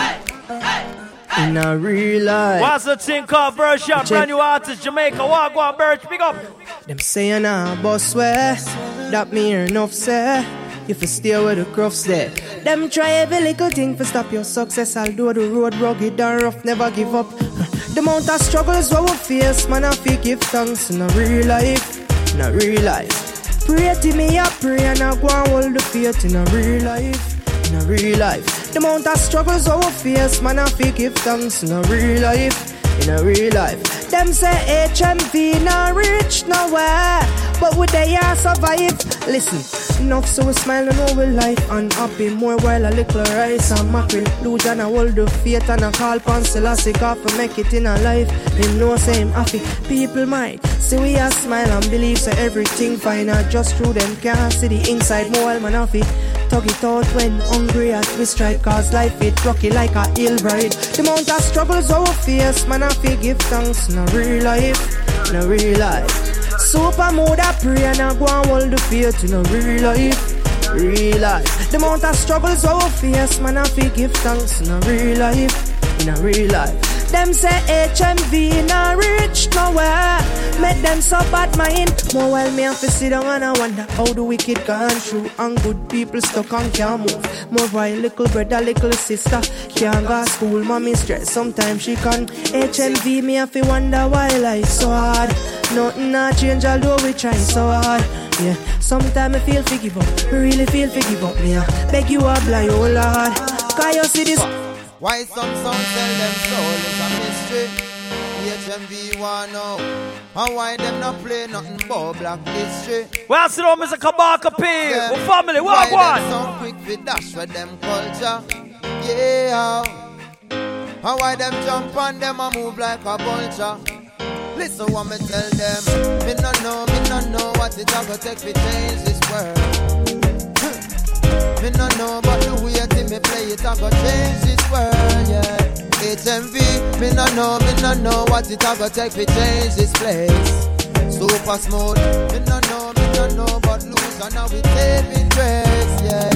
in a real life. What's the thing called Bird Shop? Brand new artist, Jamaica. Walk on Birch, pick up. Them say nah boss swear that me enough say. If you stay where the crofts there. Them try every little thing to stop your success. I'll do the road rugged and rough, never give up. The amount of struggles we will face, man, I feel give thanks in a real life, in a real life. Pray to me, I pray and I go and hold the faith in a real life, in a real life. The amount of struggles we will face, man, I feel give thanks in a real life, in a real life. Them say HMV not rich nowhere, but would they survive? Listen, enough so we smile and over life and happy. More while a little rice and mackerel. Lose and I hold the faith and I call upon Selassie God for make it in a life. Him know same happy. People might see we a smile and believe so everything fine. I just through them can't see the inside more while man happy. Tug it out when hungry as we strike Cause life it rocky like a hill ride The amount of struggles our face Man I feel give thanks in a real life In a real life Super mood I pray and I go and hold the faith in a real life. Real life. The amount of struggles our face Man I feel give thanks in a real life. In a real life them say HMV not rich nowhere. Make them so bad mind. More while me have to sit down and I wonder how the wicked gone through and good people stuck and can't move. More while little brother, little sister can't go to school. Mommy stress sometimes she can. HMV me have to wonder why life so hard. Nothing not change although we try so hard. Yeah, sometimes I feel fi give up. Really feel fi give up. Me I beg you a blind, oh Lord. Cause you see this. Why some songs tell them soul is a mystery? HMV want know. Oh. And why them not play nothing but black history? Well, sit down, Mr. Kabaka P. Yeah. What family? Why What one? them so quick with dash with them culture? Yeah. And why them jump on them and move like a vulture? Listen what me tell them. Me no know, me no know what it a go take to change this world. Me no know, but the way till me play it, I go change this world, yeah. HMV, me no know, me no know what it a go take to change this place. Super smooth, me no know, me no know, but lose and now we saving grace, yeah.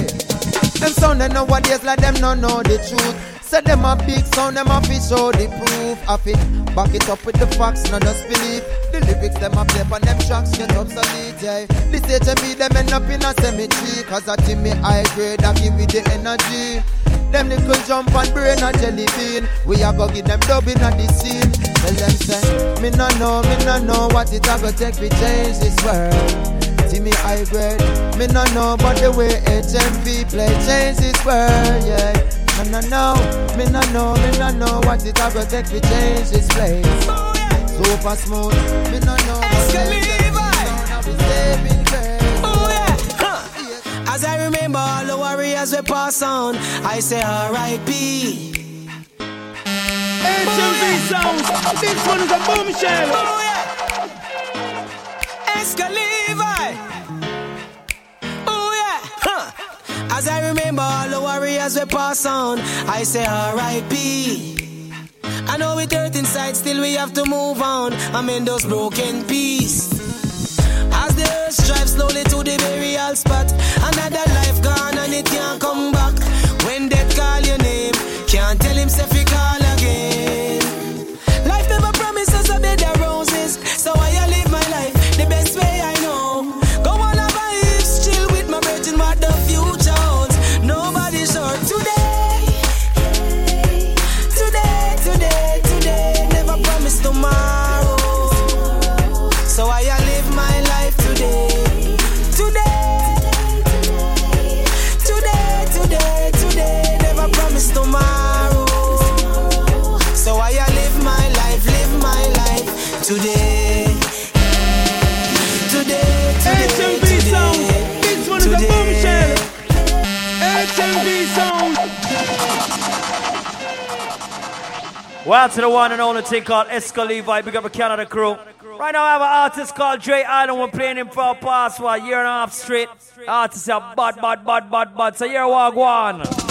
Them sound they nowadays like them no know the truth. Say them a big sound, them a fi show the proof of it. Back it up with the facts, not just believe. The lyrics them a play on them tracks get obsolete, yeah. This HMV them end up in a cemetery, cause I think me high grade, I give it the energy. Them little jump and brain a jelly bean. We a go give them dubbing at the scene. Tell them say, me no know, me no know what it a go take to change this world. See me high grade, me no know, but the way HMV play change this world, yeah. Me no know, me no know, me no know what it a go take to change this place. Super smooth, me no know, but HMV saving grace. As I remember all the warriors we pass on, I say R.I.P. HMV oh, sounds. This one is a bombshell. Esca Oh yeah. Huh. As I remember all the warriors we pass on, I say R.I.P. I know we hurt inside, still we have to move on. I'm in those broken pieces. As the earth drives slowly to the burial spot, another life gone and it can't come back. When death call your name, can't tell himself. Well, to the one and only thing called Esco Levi, big up a Canada crew. Right now, I have an artist called Jay Island. We're playing him for a pass for a year and a half straight. Artists a bad, bad, bad, bad, bad. So, here, we go, one.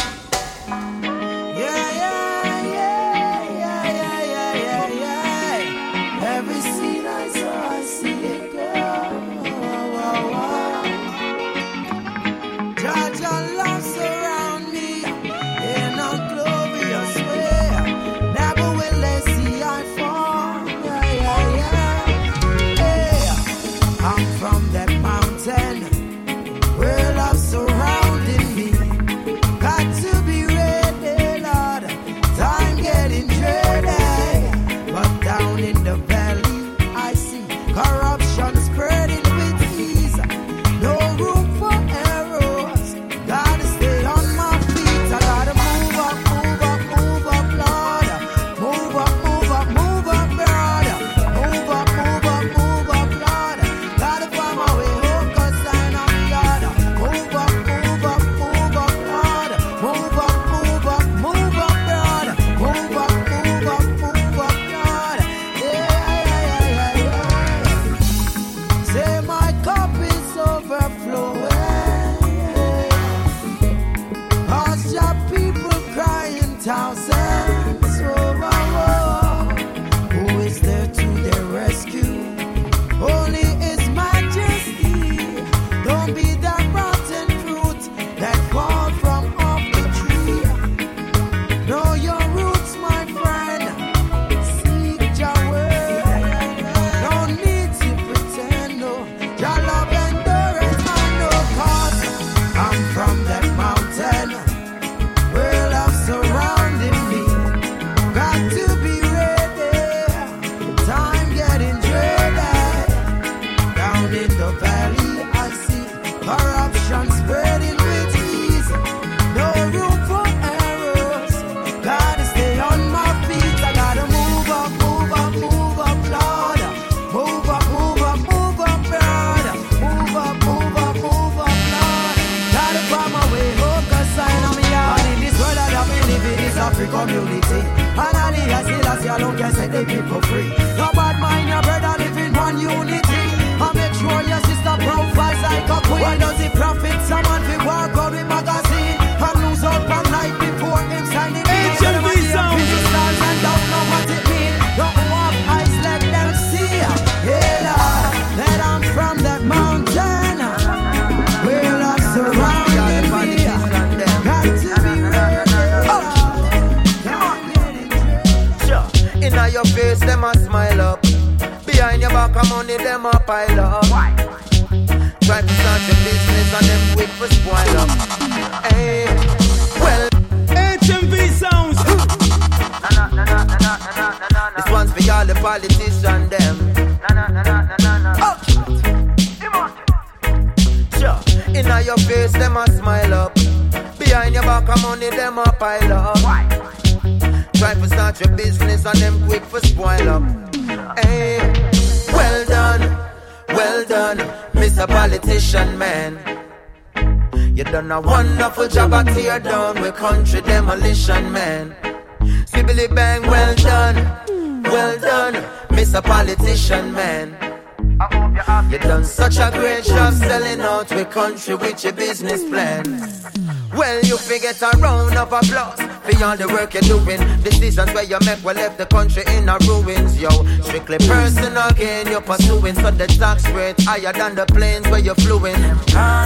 All the work you're doing. Decisions where you make will left the country in a ruins, yo. Strictly personal gain you're pursuing, so the tax rate higher than the planes where you're fluing.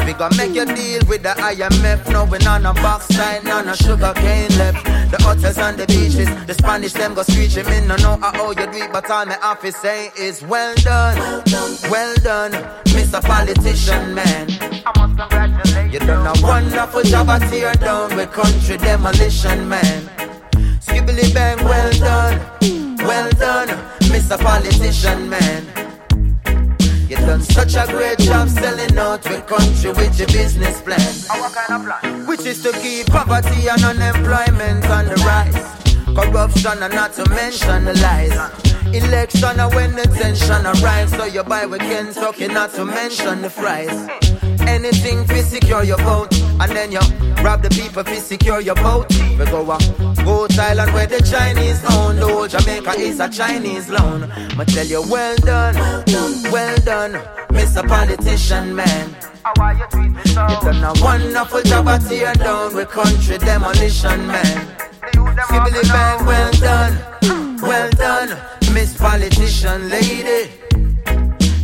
We gonna make you deal with the IMF, knowing on a box side, none of sugar cane left. The hotels and the beaches, the Spanish them go screeching. Me no know how you do it, but all my office say is well done, well done, Mr. Politician Man. I must congratulate you. Done a wonderful job at tear down with country demolition, man. Skibbly bang, well done, well done, Mr. Politician Man. You done such a great job selling out with country with your business plan. Kind of plan? Which is to keep poverty and unemployment on the rise. Corruption and not to mention the lies. Election and when the tension arrives, so you buy with Kentucky, not to mention the fries. Anything to secure your vote, and then you rob the people to secure your vote. We go a go Thailand where the Chinese own, whole Jamaica is a Chinese loan. I tell you, well done, well done, well done Mr. Politician Man. You done a wonderful job at tear down with country demolition, man. Skibbly bang, well done, well done, Miss Politician Lady.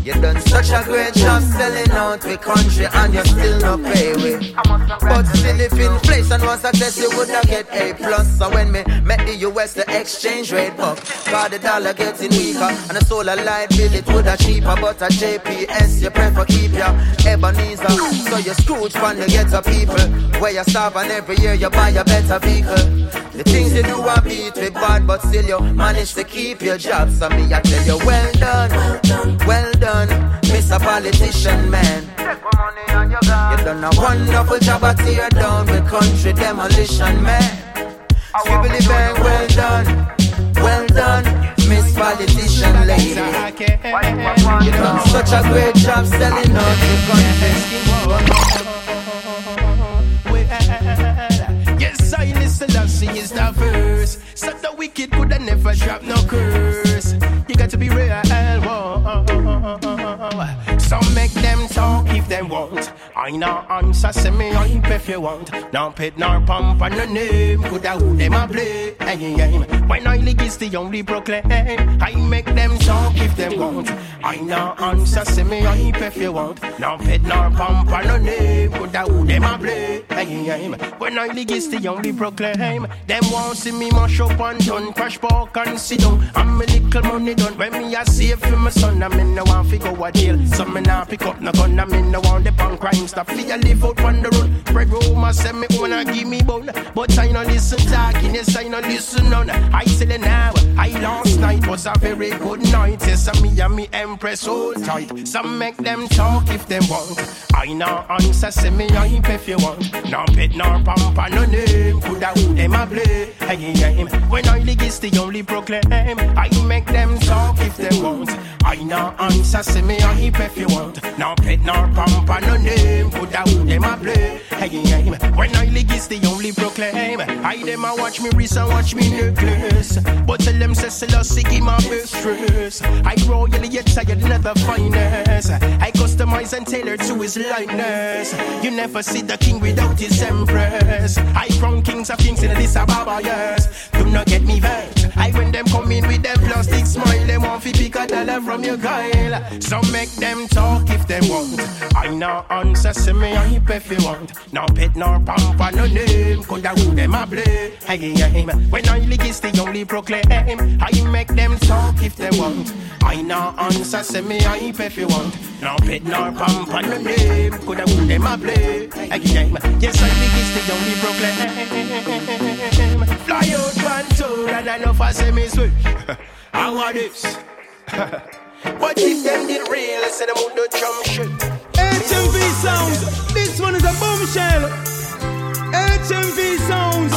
You done such a great job selling out the country and you still not pay we. But still if inflation was success you would have get A plus. So when me met the US the exchange rate up, cause the dollar getting weaker and the solar light bill it would have cheaper. But a JPS you prefer keep your Ebenezer. So you Scrooge from the ghetto people where you starve and every year you buy a better vehicle. The things you do are beat with bad, but still you manage to keep your job. So me I tell you well done, well done. Mr. Politician Man. You done a wonderful job at tear down the country demolition man. Skibbly bang, well done, well done, Miss Politician Lady. You done such a great job selling out the country. Yes, I listen, I see is the verse. So the wicked could have never drop no curse. You got to be real. Whoa. So make them talk if they want. I know answer, say me hype if you want. No pit nor pump on the name, could I who them a play? When I league is the only proclaim, I make them talk if they want. I know answer, say me hype if you want. No pit nor pump on the name, could I who them a play? When I league is the only proclaim, them want see me mash up and done, crash park and sit down. I'm a little money when me a save for my son, I'm in the one fi go a jail. So me nah pick up no gun, I'm in the one the punk crime stuff. Me a live out on the road. Spread rumor say me wanna give me bone, but I no listen talking, yes I no listen none. I tell you now, I last night was a very good night. Yes, me and me empress hold tight. Some make them talk if they want. I no answer, say me hype if you want. No pet nor pamper, no name. Coulda who them a play? Hey, hey, when I is the only proclaim. I make them talk if they want. I no answer, say me hype if you want. No pet nor pamper, no name. Coulda who them a play? Hey, hey, when I league is the only proclaim. I them a watch me wrist and watch me necklace. But tell them say Selassie give my best stress. I royally yet tired not the finest. I customize and tailor to his likeness. You never see the king without his empress. I crown kings of kings in Addis Ababa, yes. Do not get me vexed. I when them come in with them plastic smile, them want fi pick a dollar from your guile. So make them talk if they want. I know answer, say me hype if you want. No pet nor pamper, no name. Coulda who them a play. Hey, hey, when I league is the only proclaim. I make them talk if they want. I know answer, say me hype if you want. No pet nor pamper, no name. Coulda who them a play. Hey, yes, I league is the only proclaim. Fly out one tour and I know for say me sweet. How are this? But if them did real, I said them would do jump shit. HMV sounds. This one is a bombshell. HMV sounds.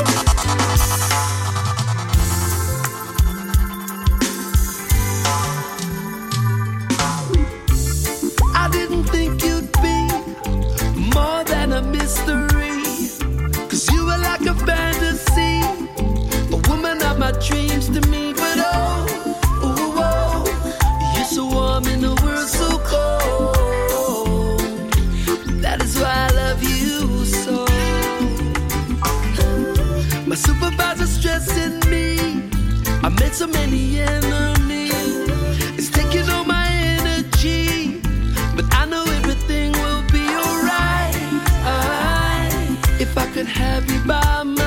I didn't think you'd be more than a mystery. Cause you were like a fantasy, a woman of my dreams to me. fight so many enemies. It's taking all my energy, but I know everything will be alright. If I could have you by my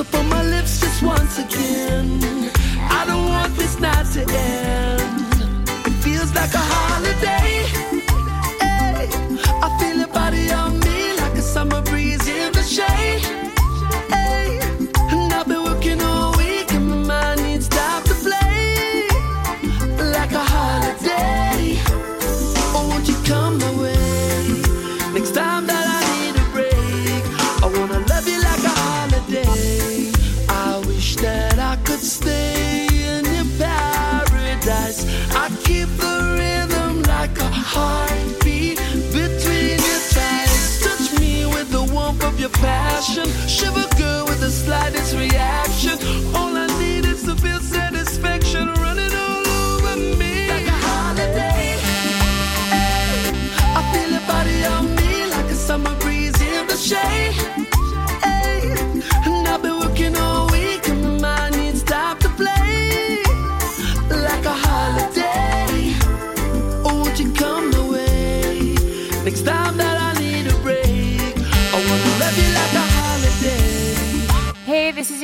up on my lips just once again. I don't want this night to end.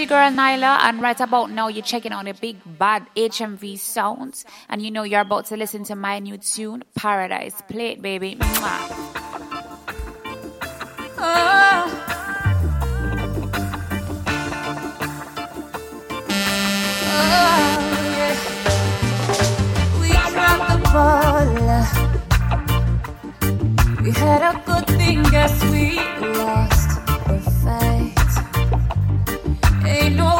girl Nyla, and right about now you're checking on the big bad HMV sounds, and you know you're about to listen to my new tune, Paradise. Play it, baby. Oh. Oh, yeah. We dropped the ball. We had a good thing, guess we lost. no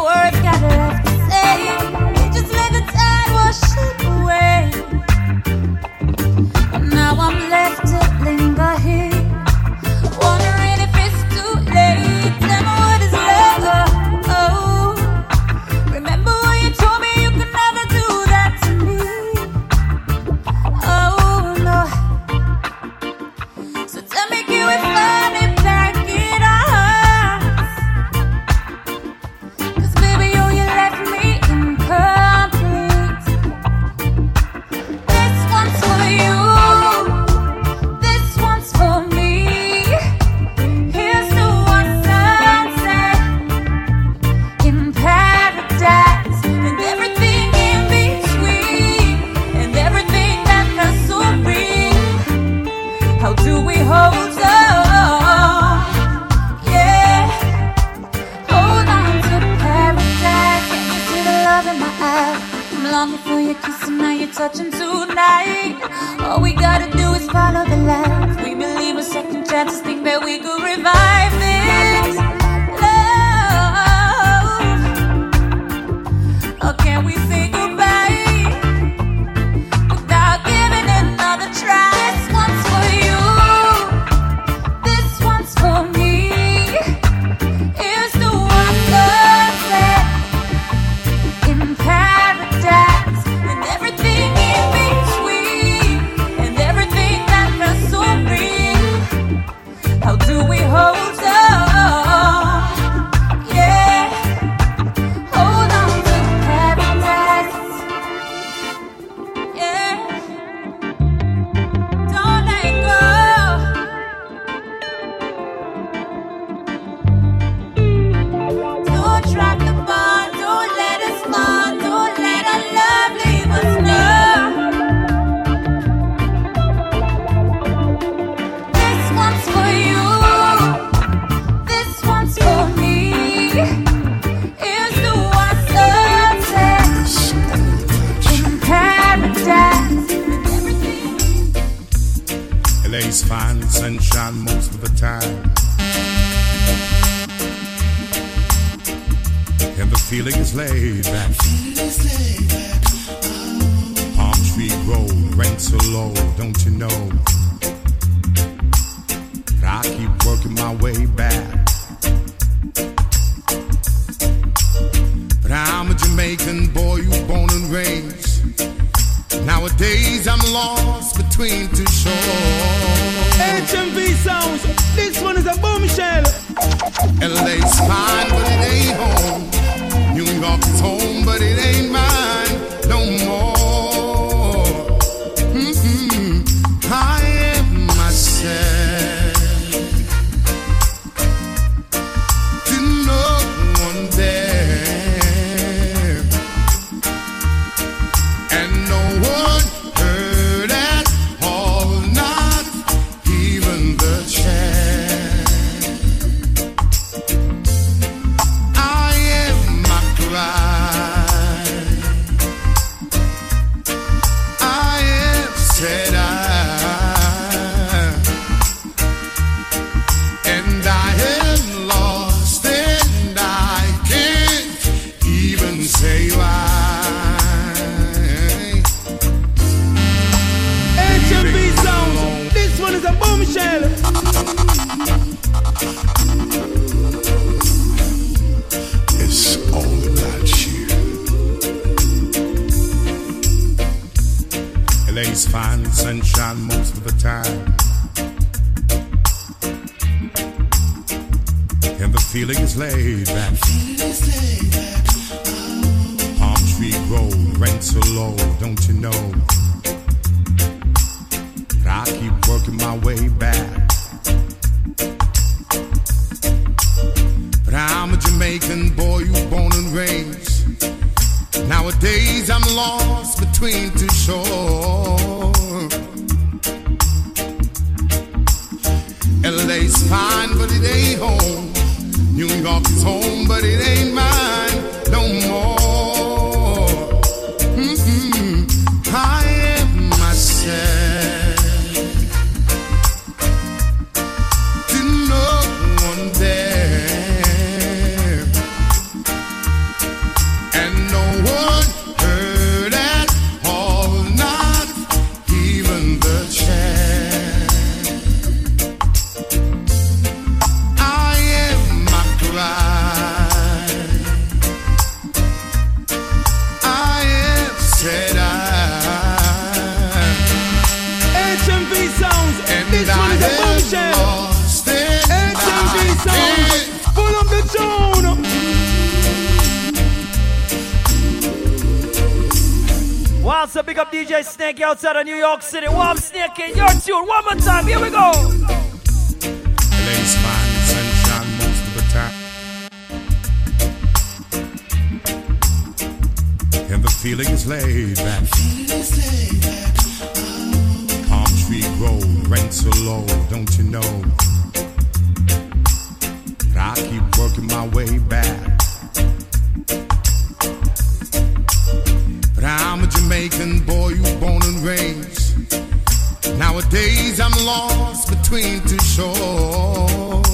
days I'm lost between two shores.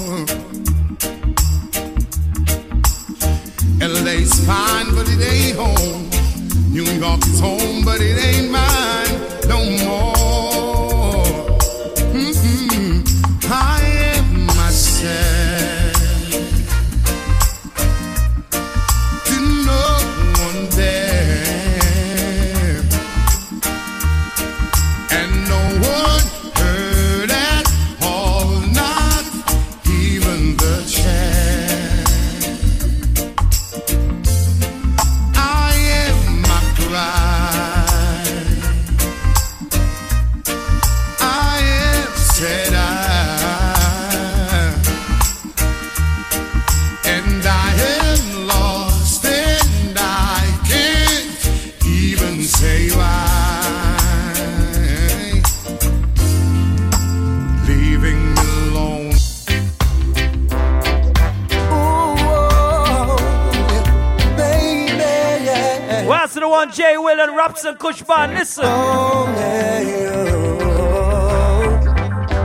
LA's fine, but it ain't home. New York is home, but it ain't mine. listen, Kushman, listen. Only you.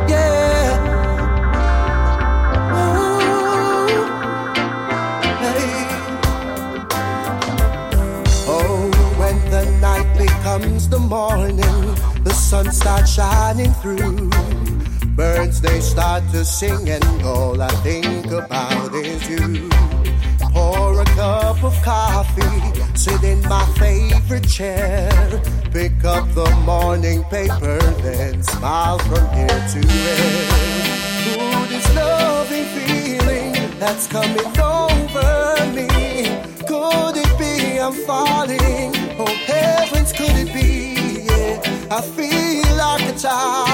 Yeah. Ooh, hey. Oh, when the night becomes the morning, the sun starts shining through. Birds, they start to sing and morning paper, then smile from ear to ear. Ooh, this loving feeling that's coming over me. Could it be I'm falling? Oh heavens, could it be? Yeah, I feel like a child,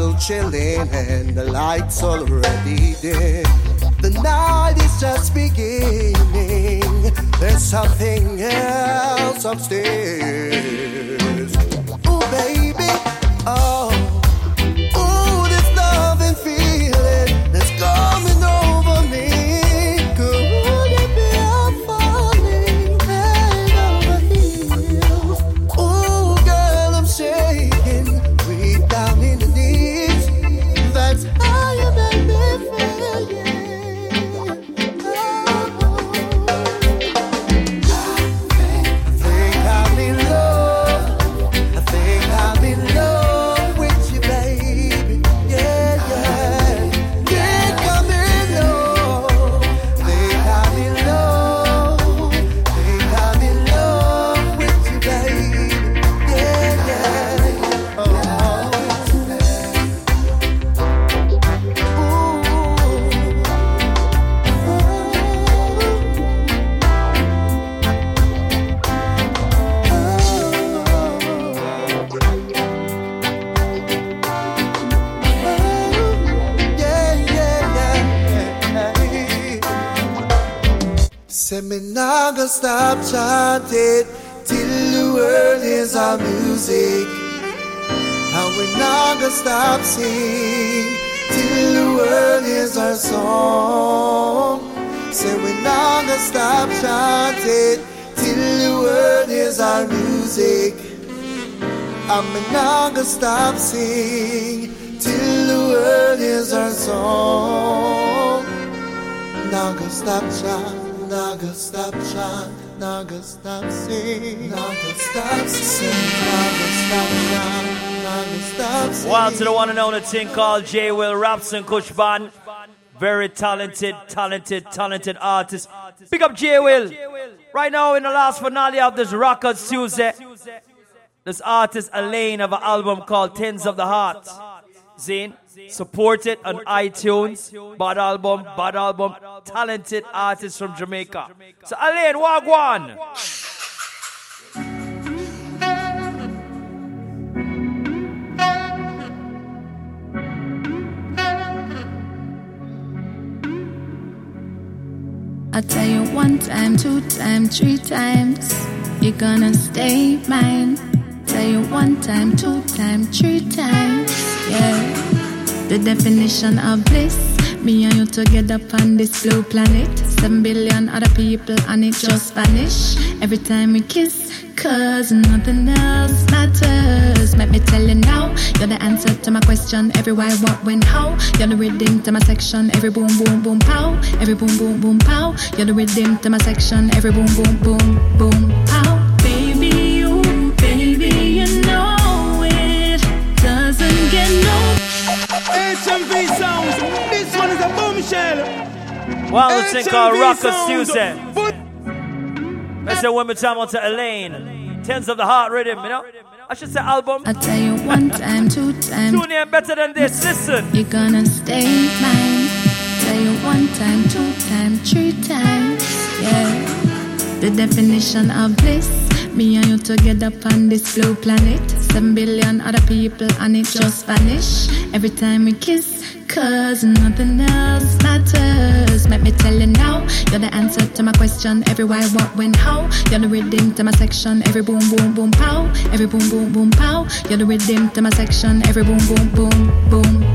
bottle chilling and the lights already dim. The night is just beginning. There's something else upstairs. Oh, baby, oh. Stop sing till the world is our song. Say we nah gonna stop chanting till the world is our music. I'm not gonna stop sing till the world is our song. Not gonna stop chant, not gonna stop chant, not gonna stop sing, not gonna stop sing, not gonna stop chant, Well, to the one and only thing called J. Will Rapson Kushban. Very talented, talented, talented artist. Pick up J. Will. Right now, in the last finale of this Rockers Tuesday, this artist Alaine of an album called Tens of the Heart. Zane, support it on iTunes. Bad album, bad album. Talented artist from Jamaica. So Alaine, Wagwan. I tell you one time, two time, three times, you're gonna stay mine. Tell you one time, two time, three times, yeah. The definition of bliss, me and you together on this blue planet. Seven billion other people and it just vanish every time we kiss. Cause nothing else matters. Let me tell you now, you're the answer to my question. Every why, what, when, how. You're the rhythm to my section. Every boom, boom, boom, pow. Every boom, boom, boom, pow. You're the rhythm to my section. Every boom, boom, boom, boom, is a bombshell. Well, this thing called HMV Rockers sound. Tuesday. Let's say one more time on to Alaine. Tens of the Heart Rhythm, you know? I should say album. I tell you one time, two times. Tune in better than this. Listen. You're gonna stay mine. Tell you one time, two time, three times. Yeah. The definition of bliss. Me and you together on this blue planet. seven billion other people and it just vanish. Every time we kiss, cause nothing else matters. Let me tell you now, you're the answer to my question. Every why, what, when, how. You're the rhythm to my section. Every boom, boom, boom, pow. Every boom, boom, boom, pow. You're the rhythm to my section. Every boom, boom, boom, boom,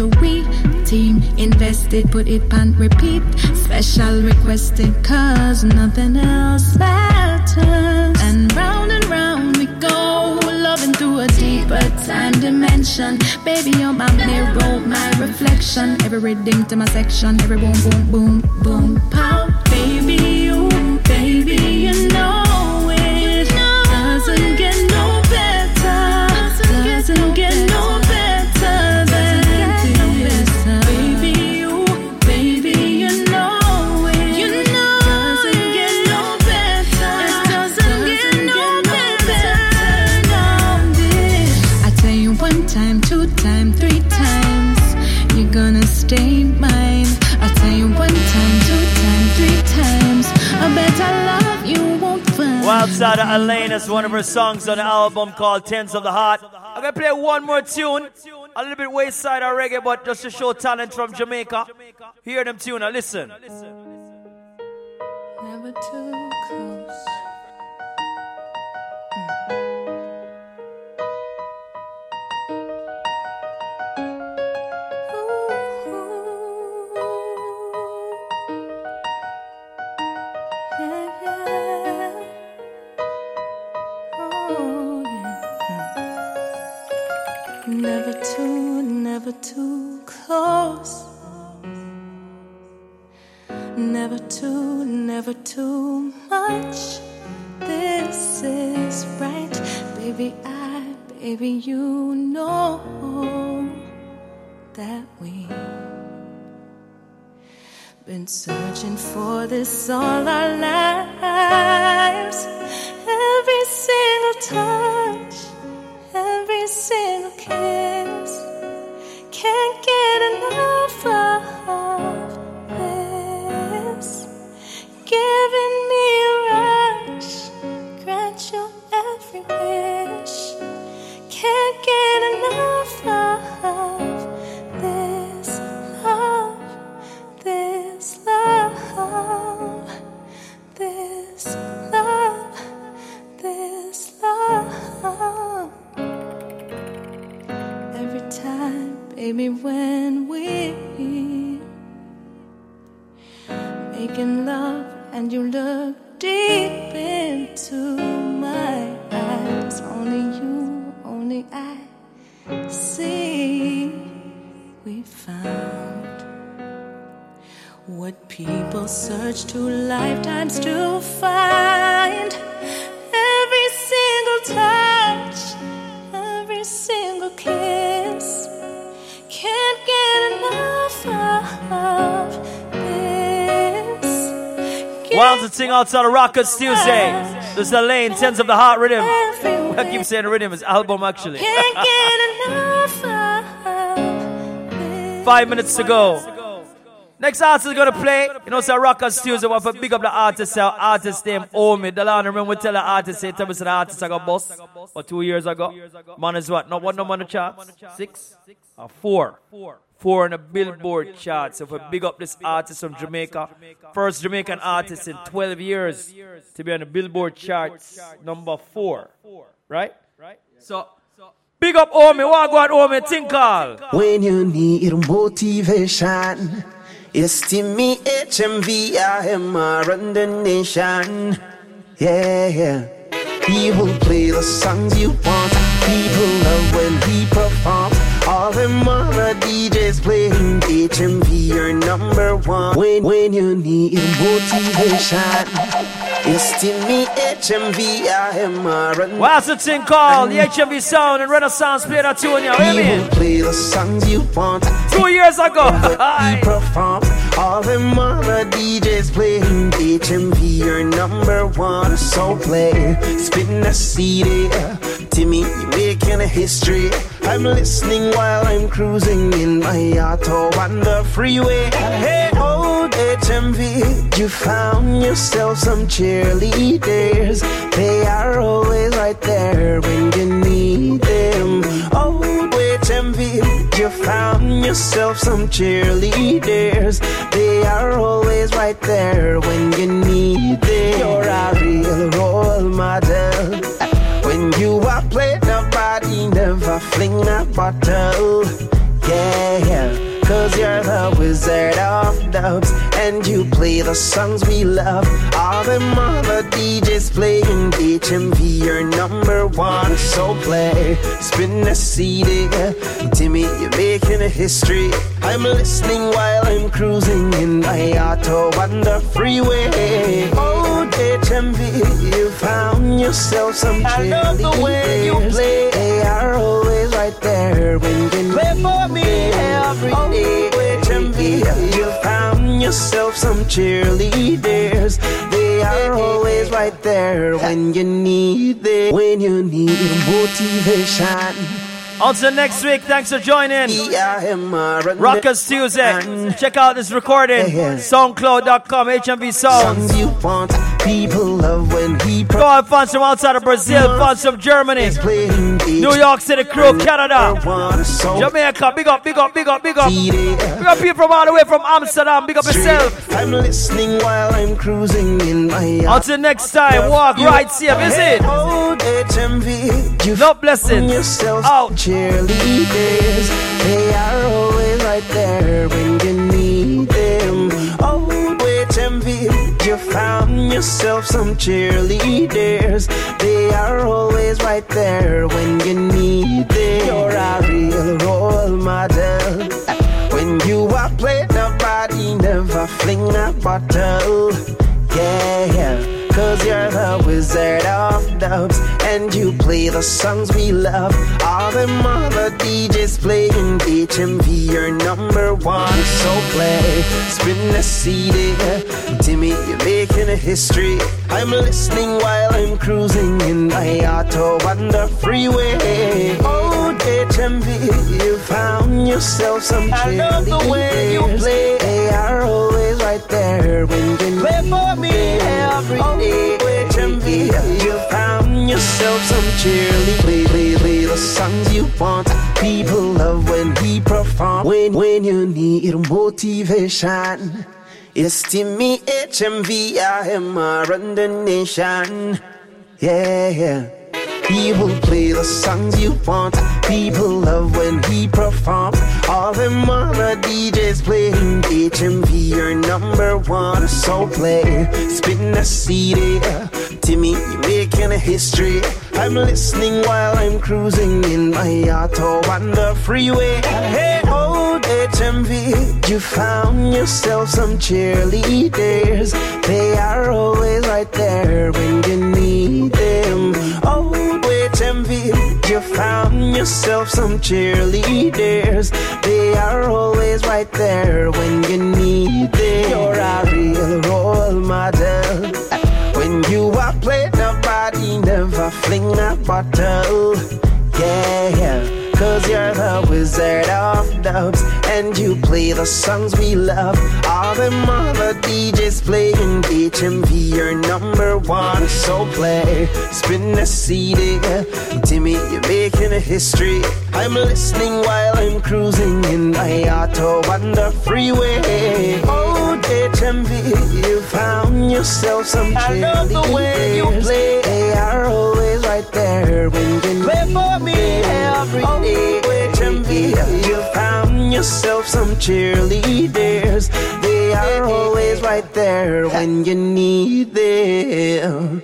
to we. Team invested, put it on repeat. Special requested, cause nothing else matters. And round and round we go, loving through a deeper time dimension. Baby, you're my mirror, my reflection. Every rhythm to my section, every boom, boom, boom, boom, pow. Of Alaine is one of her songs on the album called Tens of the Heart. I'm gonna play one more tune, a little bit wayside of reggae, but just to show talent from Jamaica. Hear them tune, now listen. Never too close. Close. Never too, never too much. This is right, baby. I, baby, you know that we been searching for this all our lives. Every single touch, every single kiss. Can't get enough of this. Giving me a rush, grant your every wish. Can't get enough baby, when we making love and you look deep into my eyes, only you, only I see we found what people search two lifetimes to find. Every single touch, every single kiss. Can't get enough of this. Wild to sing outside of Rockers Tuesday. This is Alaine, Tens of the Heart Rhythm. I keep saying the rhythm is album actually. Can't get enough of Five minutes to go. Next artist is gonna play. You know, so Rockers Tuesday. We have to big up the artist. Our artist name Omi. The line remember we tell the artist say tell me the artist I got boss or two years ago. Man is what? Not one number on the charts? Six? Or four? Four on the Billboard charts. So if we big up this artist from Jamaica, first Jamaican artist in 12 years to be on the Billboard charts, number four. Right? So big up Omi. What go on Omi? Tinkle. When you need motivation, estimate HMV, I am a run the nation. Yeah, yeah. He will play the songs you want. People love when he performs. All them other DJs playing HMV, you're number one. When, when you need motivation, It's me HMV, I am a. What's the thing called? The HMV Sound and Renaissance play that tune, you hear He will me? play the songs you want. Two years ago. he performs. All them other DJs playing HMV, your number one. So play, spin the CD. Timmy, you're making a history. I'm listening while I'm cruising in my auto on the freeway. Hey, old HMV, you found yourself some cheerleaders. They are always right there when you need you found yourself some cheerleaders. They are always right there when you need them. You're a real role model. When you are playing, nobody never fling a bottle. Yeah, cause you're the wizard of dubs. And you play the songs we love. All them other DJs playing HMV, you're number one. So play, spin the CD. Timmy, you're making a history. I'm listening while I'm cruising in my auto on the freeway. Oh, HMV, you found yourself some I love the way you play. They are always right there when you play for me every day. HMV, you found yourself some cheerleaders. They are always right there when you need them. When you need motivation. Until next week, thanks for joining. Rockers Tuesday. Check out this recording. Soundcloud.com, HMV Sounds. you want, people love when he Go on, fans from outside of Brazil, fans from Germany, New York City crew, Canada, Jamaica, big up, big up, big up, big up. Big up people from all the way from Amsterdam, big up yourself. I'm listening while I'm cruising in my Until next time, walk right safe, is it? You blessings. Out. cheerleaders. They are always right there when you need them. Old HMV, you found yourself some cheerleaders. They are always right there when you need them. You're a real role model. When you are playing, nobody never fling a bottle. Yeah, cause you're the wizard of dubs. And you play the songs we love. All them other DJs playing HMV, you're number one. So play, spin the CD. Timmy, you're making a history. I'm listening while I'm cruising in my auto on the freeway. Oh, HMV, you found yourself some I love the way you play. They are always right there when you play for me every oh, day. HMV, you found yourself some cheerleaders. Play, play, play the songs you want. People love when he perform. When, when you need motivation. It's Timmy HMV, I am a the nation. Yeah, yeah. Will play the songs you want. People love when he performs. All them other DJs playing HMV, you're number one. So play, spin the CD. Timmy, you're making a history. I'm listening while I'm cruising in my auto on the freeway. Hey, old HMV, you found yourself some cheerleaders. They are always right there when you found yourself some cheerleaders. They are always right there when you need them. You're a real role model. When you are playing, nobody never fling a bottle. Yeah, cause you're the wizard of dubs. And you play the songs we love. All them other DJs playing HMV, you're number one. So play, spin the CD. Timmy, you're making a history. I'm listening while I'm cruising in my auto on the freeway. Old HMV, you found yourself some I love the way you play. They are always right there when you play for me every day. You found yourself some cheerleaders. They are always right there when you need them.